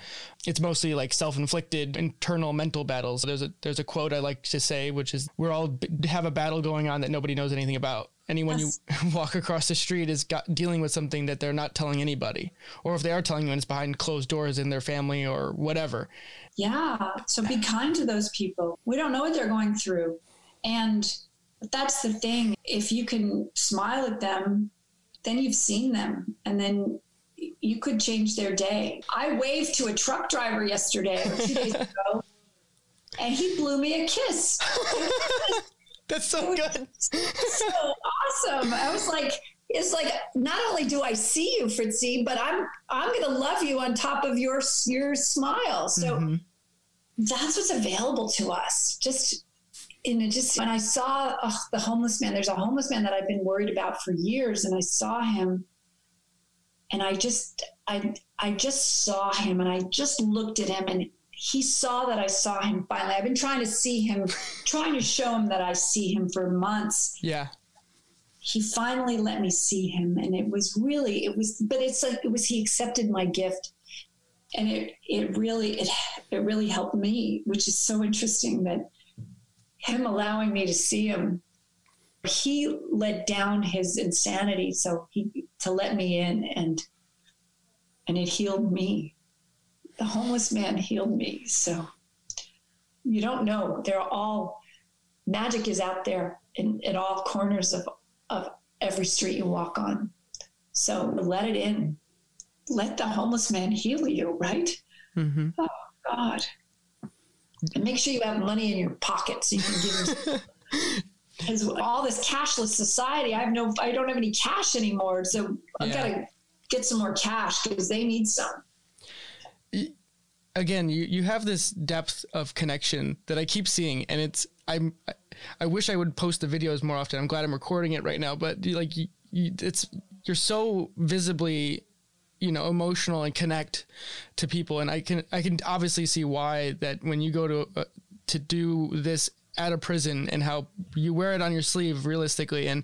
B: it's mostly like self-inflicted internal mental battles. There's a there's a quote i like to say which is we're all have a battle going on that nobody knows anything about. Anyone yes. you walk across the street is got, dealing with something that they're not telling anybody. Or if they are telling you and it's behind closed doors in their family or whatever
A: yeah so be kind to those people we don't know what they're going through and that's the thing if you can smile at them then you've seen them and then you could change their day. I waved to a truck driver yesterday or two days ago, and he blew me a kiss.
B: That's so good.
A: so awesome. I was like, it's like not only do I see you, Fritzi, but I'm I'm gonna love you on top of your your smile. So mm-hmm. that's what's available to us. Just in a, just when I saw oh, the homeless man, there's a homeless man that I've been worried about for years, and I saw him and I just I I just saw him and I just looked at him and he saw that I saw him finally. I've been trying to see him, trying to show him that I see him for months.
B: Yeah.
A: He finally let me see him and it was really it was but it's like it was he accepted my gift and it it really it it really helped me, which is so interesting that him allowing me to see him he let down his insanity so he to let me in and and it healed me. The homeless man healed me so you don't know. They're all magic is out there in at all corners of of every street you walk on so let it in let the homeless man heal you right mm-hmm. oh god and make sure you have money in your pocket so you can give because all this cashless society, I have no, I don't have any cash anymore. So I've yeah. got to get some more cash because they need some.
B: Again, you, you have this depth of connection that I keep seeing, and it's I'm I wish I would post the videos more often. I'm glad I'm recording it right now, but like you, you, it's you're so visibly you know emotional and connect to people and i can i can obviously see why that when you go to uh, to do this at a prison and how you wear it on your sleeve realistically and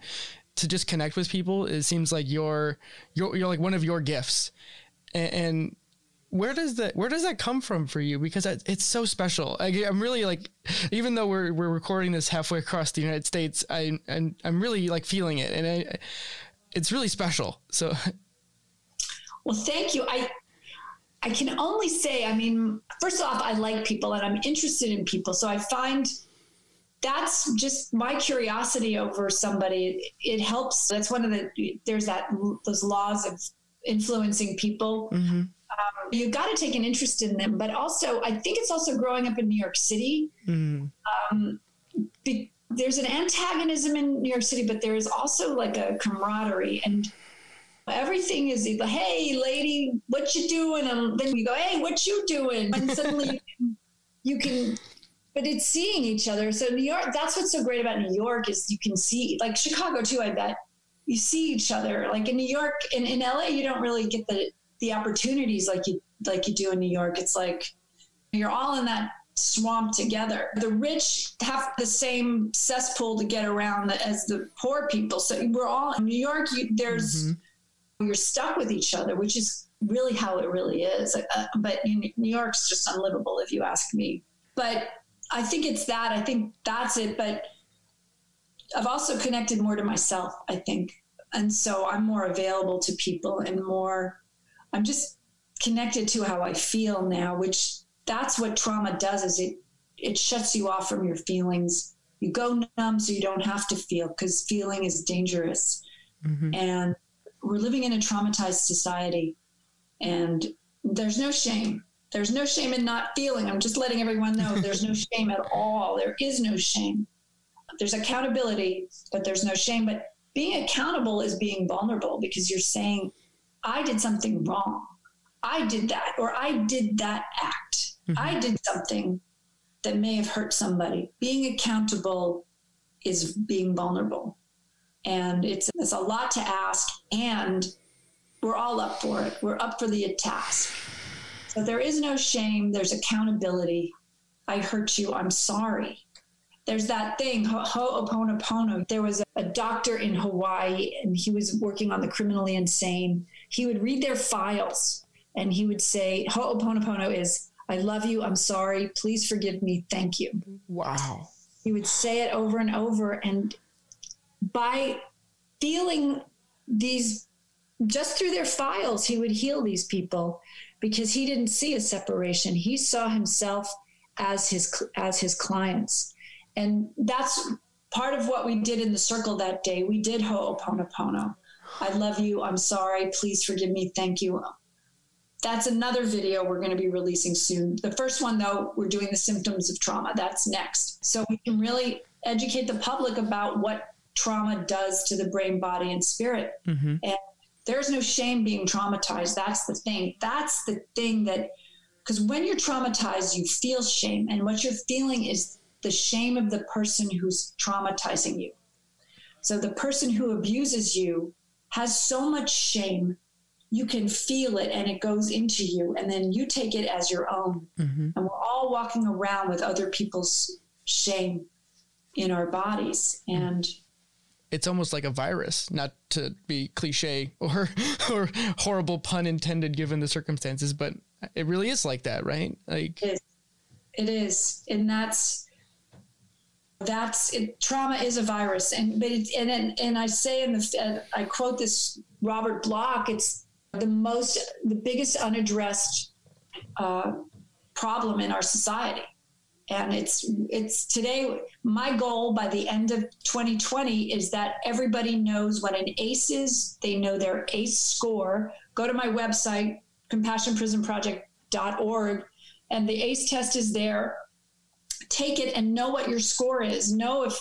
B: to just connect with people it seems like you're you're, you're like one of your gifts and, and where does that where does that come from for you because it's so special I, am really like even though we're we're recording this halfway across the united states i i'm, I'm really like feeling it and I, it's really special so
A: well thank you i i can only say i mean first off i like people and i'm interested in people so i find that's just my curiosity over somebody. It helps. That's one of the, there's that, those laws of influencing people. Mm-hmm. Um, you've got to take an interest in them, but also I think it's also growing up in New York City. Mm. Um, be, there's an antagonism in New York City, but there is also like a camaraderie and everything is either, hey, lady, what you doing? And then you go, hey, what you doing? And suddenly you can, but it's seeing each other. So New York, that's what's so great about New York is you can see, like Chicago too, I bet. You see each other. Like in New York, in, in LA, you don't really get the the opportunities like you like you do in New York. It's like you're all in that swamp together. The rich have the same cesspool to get around as the poor people. So we're all in New York. You, there's mm-hmm. you're stuck with each other, which is really how it really is. Uh, but New York's just unlivable, if you ask me. But I think it's that. I think that's it. But I've also connected more to myself. I think, and so I'm more available to people and more. I'm just connected to how I feel now, which that's what trauma does is it it shuts you off from your feelings. You go numb so you don't have to feel because feeling is dangerous. Mm-hmm. and we're living in a traumatized society and there's no shame. There's no shame in not feeling. I'm just letting everyone know there's no shame at all. There is no shame. There's accountability but there's no shame. But being accountable is being vulnerable because you're saying i did something wrong i did that or i did that act Mm-hmm. I did something that may have hurt somebody. Being accountable is being vulnerable. And it's, it's a lot to ask. And we're all up for it. We're up for the task. So there is no shame, there's accountability. I hurt you, I'm sorry. There's that thing, ho'oponopono. There was a, a doctor in Hawaii and he was working on the criminally insane. He would read their files and he would say, ho'oponopono is I love you. I'm sorry. Please forgive me. Thank you.
B: Wow.
A: He would say it over and over. And by feeling these, just through their files, he would heal these people because he didn't see a separation. He saw himself as his as his clients. And that's part of what we did in the circle that day. We did Ho'oponopono. I love you. I'm sorry. Please forgive me. Thank you that's another video we're going to be releasing soon. The first one, though, we're doing the symptoms of trauma. That's next. So we can really educate the public about what trauma does to the brain, body, and spirit. Mm-hmm. And there's no shame being traumatized. That's the thing. That's the thing that, because when you're traumatized, you feel shame. And what you're feeling is the shame of the person who's traumatizing you. So the person who abuses you has so much shame you can feel it and it goes into you and then you take it as your own mm-hmm. and we're all walking around with other people's shame in our bodies and
B: it's almost like a virus not to be cliche or or horrible pun intended given the circumstances but it really is like that right like
A: it is, it is. and that's that's it, trauma is a virus and but it, and and I say in the I quote this Robert Block it's the most, the biggest unaddressed uh, problem in our society. And it's it's today. My goal by the end of 2020 is that everybody knows what an ACE is. They know their ACE score. Go to my website, compassionprisonproject.org, and the ACE test is there. Take it and know what your score is. Know if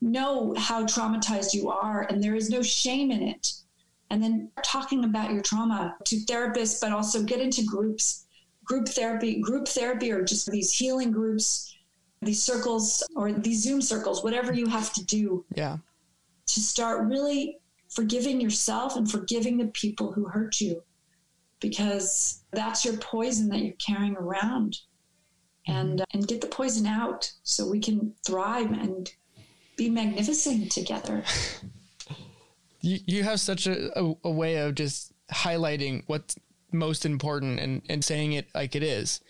A: know how traumatized you are, and there is no shame in it and then talking about your trauma to therapists, but also get into groups, group therapy, group therapy, or just these healing groups, these circles, or these Zoom circles, whatever you have to do.
B: Yeah.
A: To start really forgiving yourself and forgiving the people who hurt you because that's your poison that you're carrying around and uh, and get the poison out so we can thrive and be magnificent together
B: you, you have such a, a, a way of just highlighting what's most important and, and saying it like it is.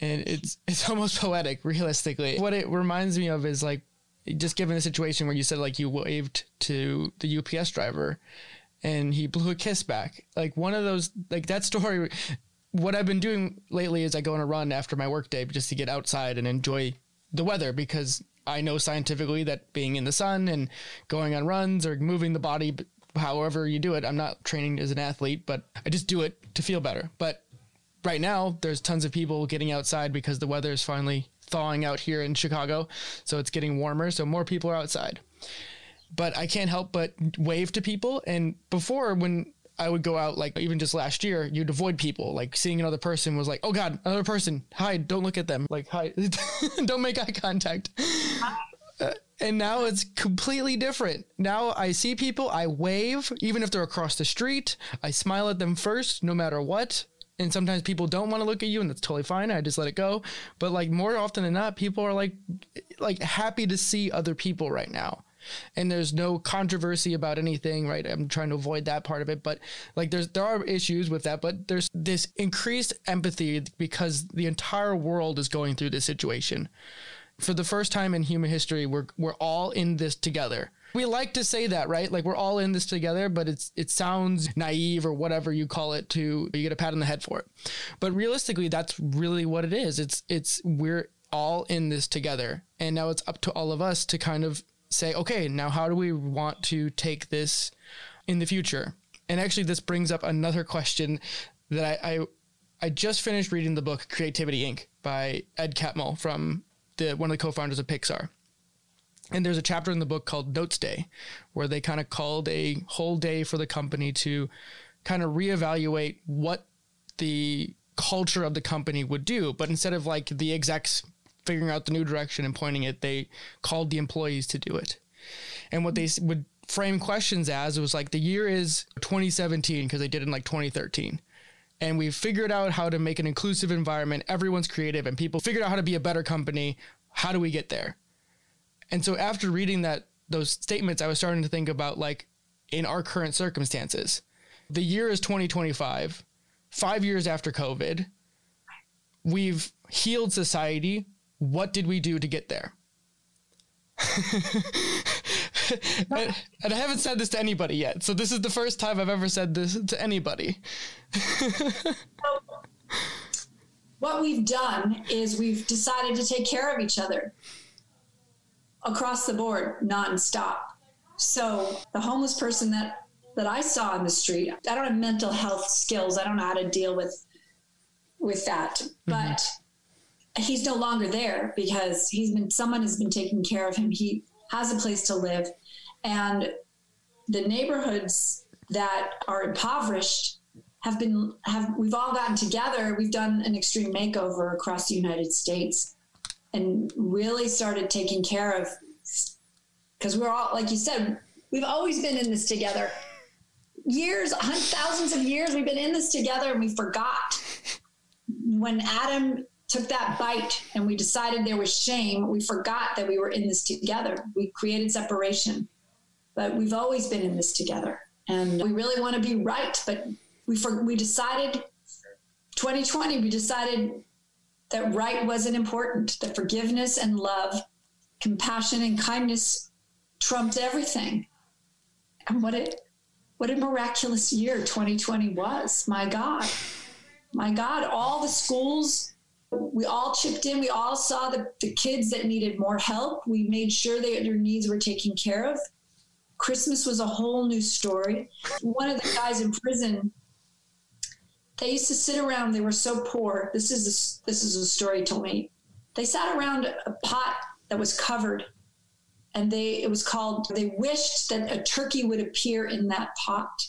B: And it's it's almost poetic, realistically. What it reminds me of is like just given the situation where you said like you waved to the UPS driver and he blew a kiss back. Like one of those like that story what I've been doing lately is I go on a run after my workday just to get outside and enjoy the weather because I know scientifically that being in the sun and going on runs or moving the body, however you do it, I'm not training as an athlete, but I just do it to feel better. But right now, there's tons of people getting outside because the weather is finally thawing out here in Chicago. So it's getting warmer. So more people are outside. But I can't help but wave to people. And before, when I would go out, like even just last year, you'd avoid people. Like seeing another person was like, oh God, another person. hide, don't look at them. Like, hide, don't make eye contact. Uh, and now it's completely different. Now I see people, I wave, even if they're across the street. I smile at them first, no matter what. And sometimes people don't want to look at you, and that's totally fine. I just let it go. But like more often than not, people are like, like happy to see other people right now and there's no controversy about anything right? I'm trying to avoid that part of it but like there's there are issues with that but there's this increased empathy because the entire world is going through this situation. For the first time in human history we're we're all in this together. We like to say that right? Like we're all in this together but it's it sounds naive or whatever you call it to you get a pat on the head for it. But realistically that's really what it is. It's it's we're all in this together. And now it's up to all of us to kind of say, okay, now how do we want to take this in the future? And actually, this brings up another question that I, I, I just finished reading the book Creativity Inc. by Ed Catmull from the one of the co-founders of Pixar. And there's a chapter in the book called Notes Day, where they kind of called a whole day for the company to kind of reevaluate what the culture of the company would do. But instead of like the execs figuring out the new direction and pointing it, they called the employees to do it. And what they would frame questions as it was like the year is 2017 because they did it in like 2013 and we've figured out how to make an inclusive environment. Everyone's creative and people figured out how to be a better company. How do we get there? And so after reading that those statements, I was starting to think about like in our current circumstances. The year is 2025, 5 years after COVID. We've healed society what did we do to get there? and, and I haven't said this to anybody yet. So this is the first time I've ever said this to anybody.
A: what we've done is we've decided to take care of each other across the board, nonstop. So the homeless person that that I saw on the street, I don't have mental health skills. I don't know how to deal with with that. Mm-hmm. He's no longer there because he's been someone has been taking care of him. He has a place to live, and the neighborhoods that are impoverished have been have we've all gotten together. We've done an extreme makeover across the United States, and really started taking care of because we're all like you said we've always been in this together years thousands of years we've been in this together and we forgot when adam took that bite and we decided there was shame, we forgot that we were in this together. We created separation, but we've always been in this together. And we really want to be right, but we for, we decided 2020 we decided that right wasn't important, that forgiveness and love, compassion and kindness trumped everything. And what it what a miraculous year 2020 was. My God. My God, all the schools we all chipped in. We all saw the, the kids that needed more help. We made sure that their needs were taken care of. Christmas was a whole new story. One of the guys in prison, they used to sit around. They were so poor. This is a, this is a story he told me. They sat around a pot that was covered, and they it was called. They wished that a turkey would appear in that pot.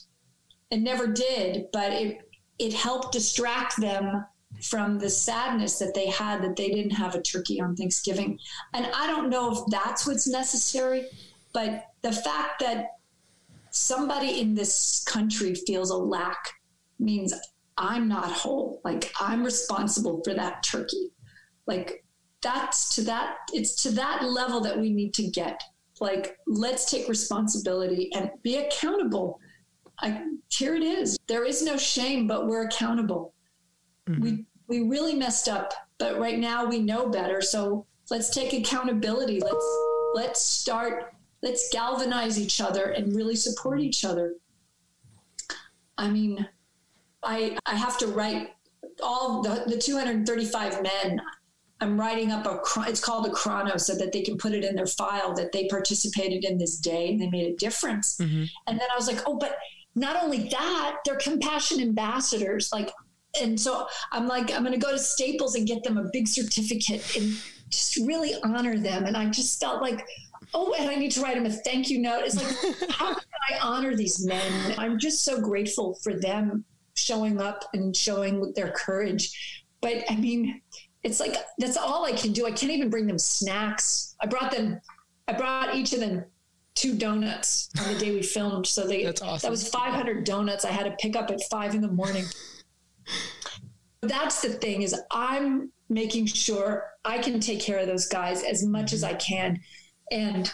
A: It never did, but it it helped distract them from the sadness that they had that they didn't have a turkey on Thanksgiving. And I don't know if that's what's necessary, but the fact that somebody in this country feels a lack means I'm not whole. Like I'm responsible for that turkey. Like that's to that, it's to that level that we need to get. Like, let's take responsibility and be accountable. I, here it is. There is no shame, but we're accountable. Mm-hmm. We we really messed up, but right now we know better. So let's take accountability. Let's let's start. Let's galvanize each other and really support each other. I mean, I I have to write all the, the 235 men. I'm writing up a, it's called a chrono so that they can put it in their file that they participated in this day and they made a difference. Mm-hmm. And then I was like, oh, but not only that, they're compassion ambassadors. Like, and so I'm like, I'm going to go to Staples and get them a big certificate and just really honor them. And I just felt like, oh, and I need to write them a thank you note. It's like, how can I honor these men? I'm just so grateful for them showing up and showing their courage. But I mean, it's like that's all I can do. I can't even bring them snacks. I brought them, I brought each of them two donuts on the day we filmed. So they that's awesome. that was 500 donuts I had to pick up at five in the morning. That's the thing is I'm making sure I can take care of those guys as much as I can and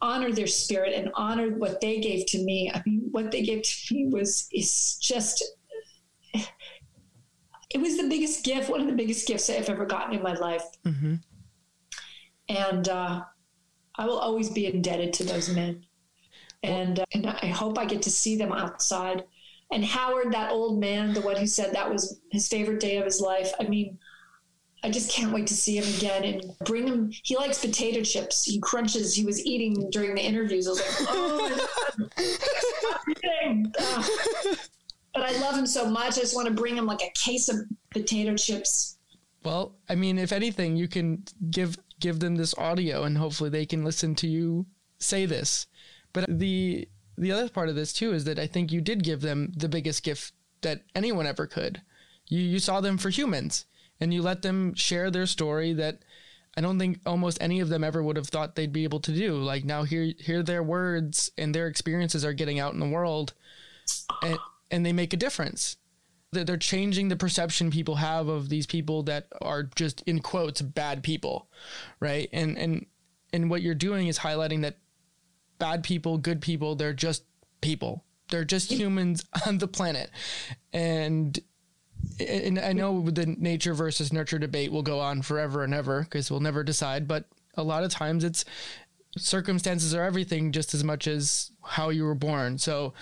A: honor their spirit and honor what they gave to me. I mean, what they gave to me was is just it was the biggest gift, one of the biggest gifts I've ever gotten in my life. Mm-hmm. And uh, I will always be indebted to those men. And, uh, and I hope I get to see them outside. And Howard, that old man, the one who said that was his favorite day of his life. I mean, I just can't wait to see him again and bring him. He likes potato chips. He crunches. He was eating during the interviews. I was like, oh, but I love him so much. I just want to bring him like a case of potato chips.
B: Well, I mean, if anything, you can give give them this audio, and hopefully they can listen to you say this. But the the other part of this too is that I think you did give them the biggest gift that anyone ever could. You you saw them for humans, and you let them share their story that I don't think almost any of them ever would have thought they'd be able to do. Like now, here here their words and their experiences are getting out in the world, and and they make a difference. That They're changing the perception people have of these people that are just in quotes bad people, right? And and and what you're doing is highlighting that bad people, good people, they're just people. They're just humans on the planet. And and I know the nature versus nurture debate will go on forever and ever because we'll never decide, but a lot of times it's circumstances are everything just as much as how you were born. So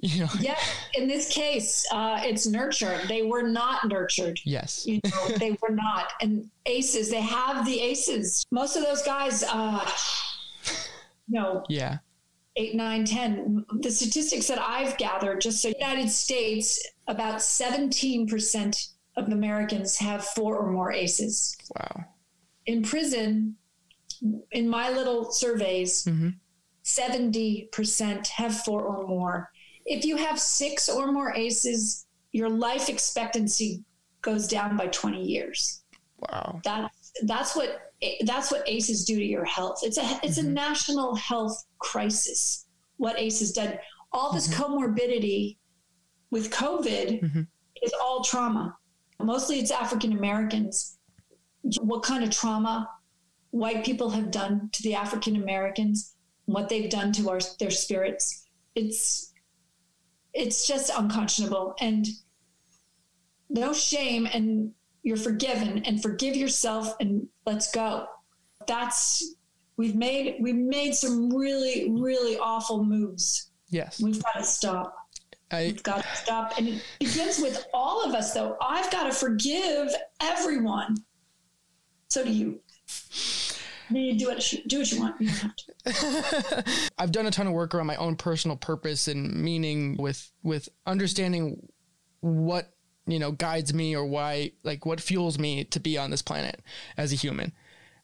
B: you know.
A: Yeah in this case uh, it's nurtured. They were not nurtured.
B: Yes.
A: You know they were not. And aces they have the aces. Most of those guys uh no
B: yeah
A: eight nine ten the statistics that i've gathered just so united states about 17% of americans have four or more aces
B: wow
A: in prison in my little surveys mm-hmm. 70% have four or more if you have six or more aces, your life expectancy goes down by 20 years.
B: Wow.
A: That's that's what that's what aces do to your health. It's a it's mm-hmm. a national health crisis. What aces done. All this mm-hmm. comorbidity with COVID mm-hmm. is all trauma. Mostly it's African Americans. What kind of trauma white people have done to the African Americans, what they've done to our their spirits. It's it's just unconscionable and no shame and you're forgiven and forgive yourself and let's go. That's we've made we've made some really really awful moves.
B: Yes.
A: We've got to stop. I, we've got to stop. And it begins with all of us though. I've got to forgive everyone. So do you. You do what do what you want. You.
B: I've done a ton of work around my own personal purpose and meaning with with understanding what you know guides me or why like what fuels me to be on this planet as a human.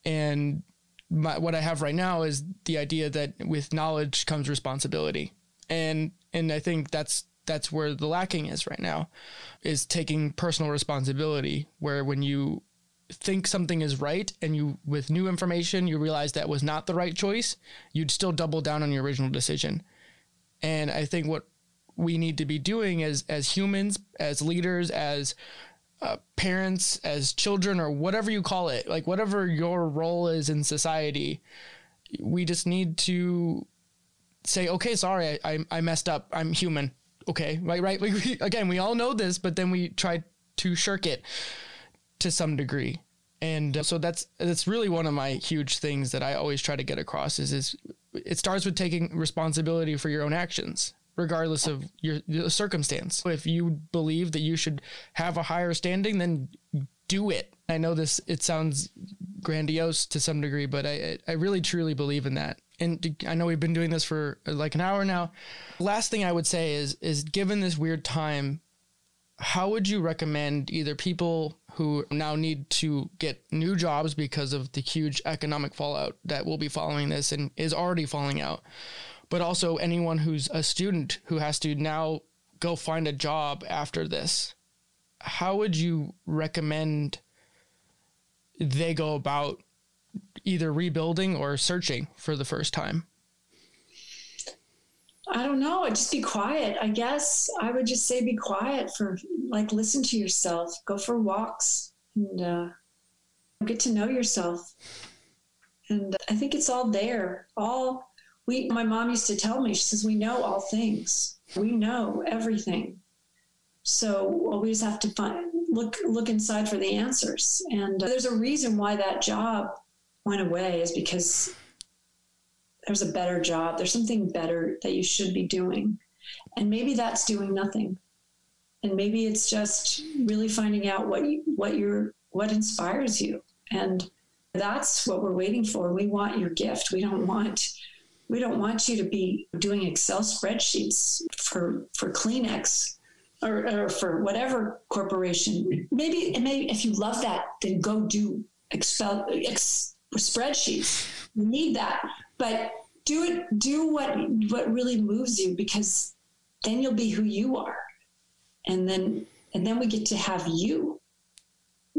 B: And my, what i have right now is the idea that with knowledge comes responsibility. And and i think that's that's where the lacking is right now is taking personal responsibility where when you think something is right and you with new information you realize that was not the right choice you'd still double down on your original decision. And i think what we need to be doing as as humans as leaders as uh, parents as children or whatever you call it like whatever your role is in society we just need to say okay sorry i, I, messed up. I'm human. Okay right right? Like we, again we all know this but then we try to shirk it to some degree. And uh, so that's that's really one of my huge things that I always try to get across is is it starts with taking responsibility for your own actions regardless of your, circumstance. If you believe that you should have a higher standing then do it. I know this it sounds grandiose to some degree, but I I really truly believe in that. And I know we've been doing this for uh, like an hour now. Last thing I would say is is given this weird time, how would you recommend either people who now need to get new jobs because of the huge economic fallout that will be following this and is already falling out, but also anyone who's a student who has to now go find a job after this? How would you recommend they go about either rebuilding or searching for the first time?
A: I don't know. Just be quiet. I guess I would just say be quiet for like listen to yourself, go for walks, and uh, get to know yourself. And I think it's all there. All we. My mom used to tell me. She says we know all things. We know everything. So well, we just have to find look look inside for the answers. And uh, there's a reason why that job went away is because there's a better job. There's something better that you should be doing. And maybe that's doing nothing. And maybe it's just really finding out what you, what you're what inspires you. And that's what we're waiting for. We want your gift. We don't want we don't want you to be doing Excel spreadsheets for for Kleenex or, or for whatever corporation. Maybe, if you love that, then go do Excel ex, spreadsheets. You need that, but do it. Do what what really moves you, because then you'll be who you are, and then and then we get to have you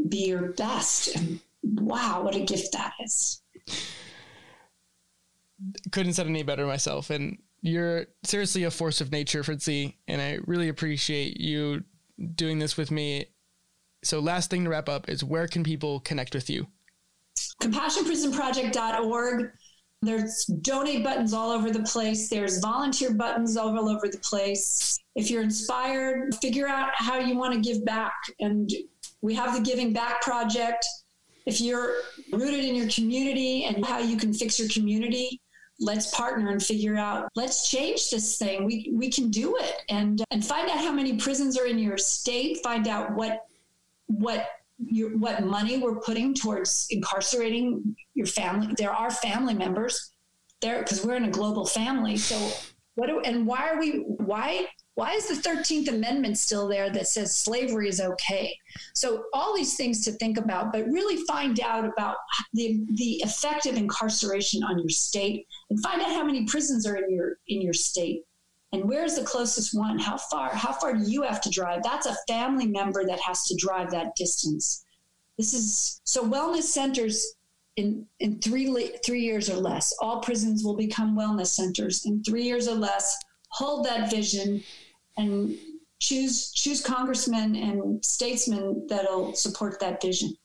A: be your best. And wow, what a gift that is!
B: Couldn't said any better myself, and you're seriously a force of nature, Fritzi, and I really appreciate you doing this with me. So, last thing to wrap up is where can people connect with you?
A: CompassionPrisonProject.org. There's donate buttons all over the place. There's volunteer buttons all over the place. If you're inspired, figure out how you want to give back. And we have the Giving Back Project. If you're rooted in your community and how you can fix your community, let's partner and figure out let's change this thing. We we can do it. And uh, and find out how many prisons are in your state. Find out what what your what money we're putting towards incarcerating your family. There are family members there because we're in a global family. So what do, and why are we why why is the 13th Amendment still there that says slavery is okay? So, all these things to think about, but really find out about the, the effect of incarceration on your state and find out how many prisons are in your, in your state. And where's the closest one? How far how far do you have to drive? That's a family member that has to drive that distance. This is so wellness centers in in three three years or less. All prisons will become wellness centers in three years or less. Hold that vision and choose choose congressmen and statesmen that'll support that vision.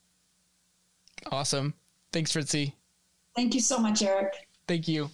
B: Awesome. Thanks, Fritzi.
A: Thank you so much, Eric.
B: Thank you.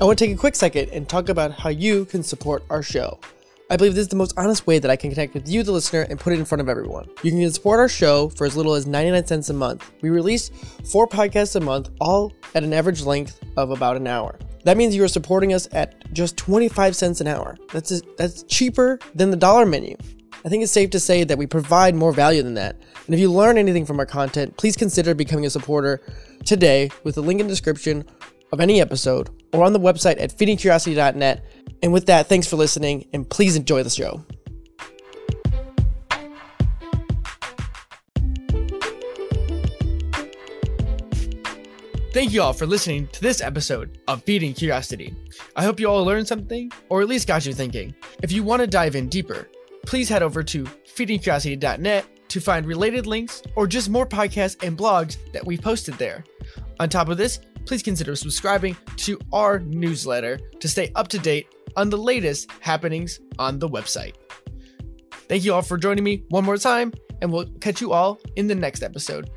B: I want to take a quick second and talk about how you can support our show. I believe this is the most honest way that I can connect with you, the listener, and put it in front of everyone. You can support our show for as little as 99 cents a month. We release four podcasts a month, all at an average length of about an hour. That means you are supporting us at just 25 cents an hour. That's a, that's cheaper than the dollar menu. I think it's safe to say that we provide more value than that. And if you learn anything from our content, please consider becoming a supporter today with the link in the description of any episode or on the website at feedingcuriosity.net. And with that, thanks for listening and please enjoy the show. Thank you all for listening to this episode of Feeding Curiosity. I hope you all learned something, or at least got you thinking. If you want to dive in deeper, please head over to feedingcuriosity.net to find related links or just more podcasts and blogs that we've posted there. On top of this, please consider subscribing to our newsletter to stay up to date on the latest happenings on the website. Thank you all for joining me one more time, and we'll catch you all in the next episode.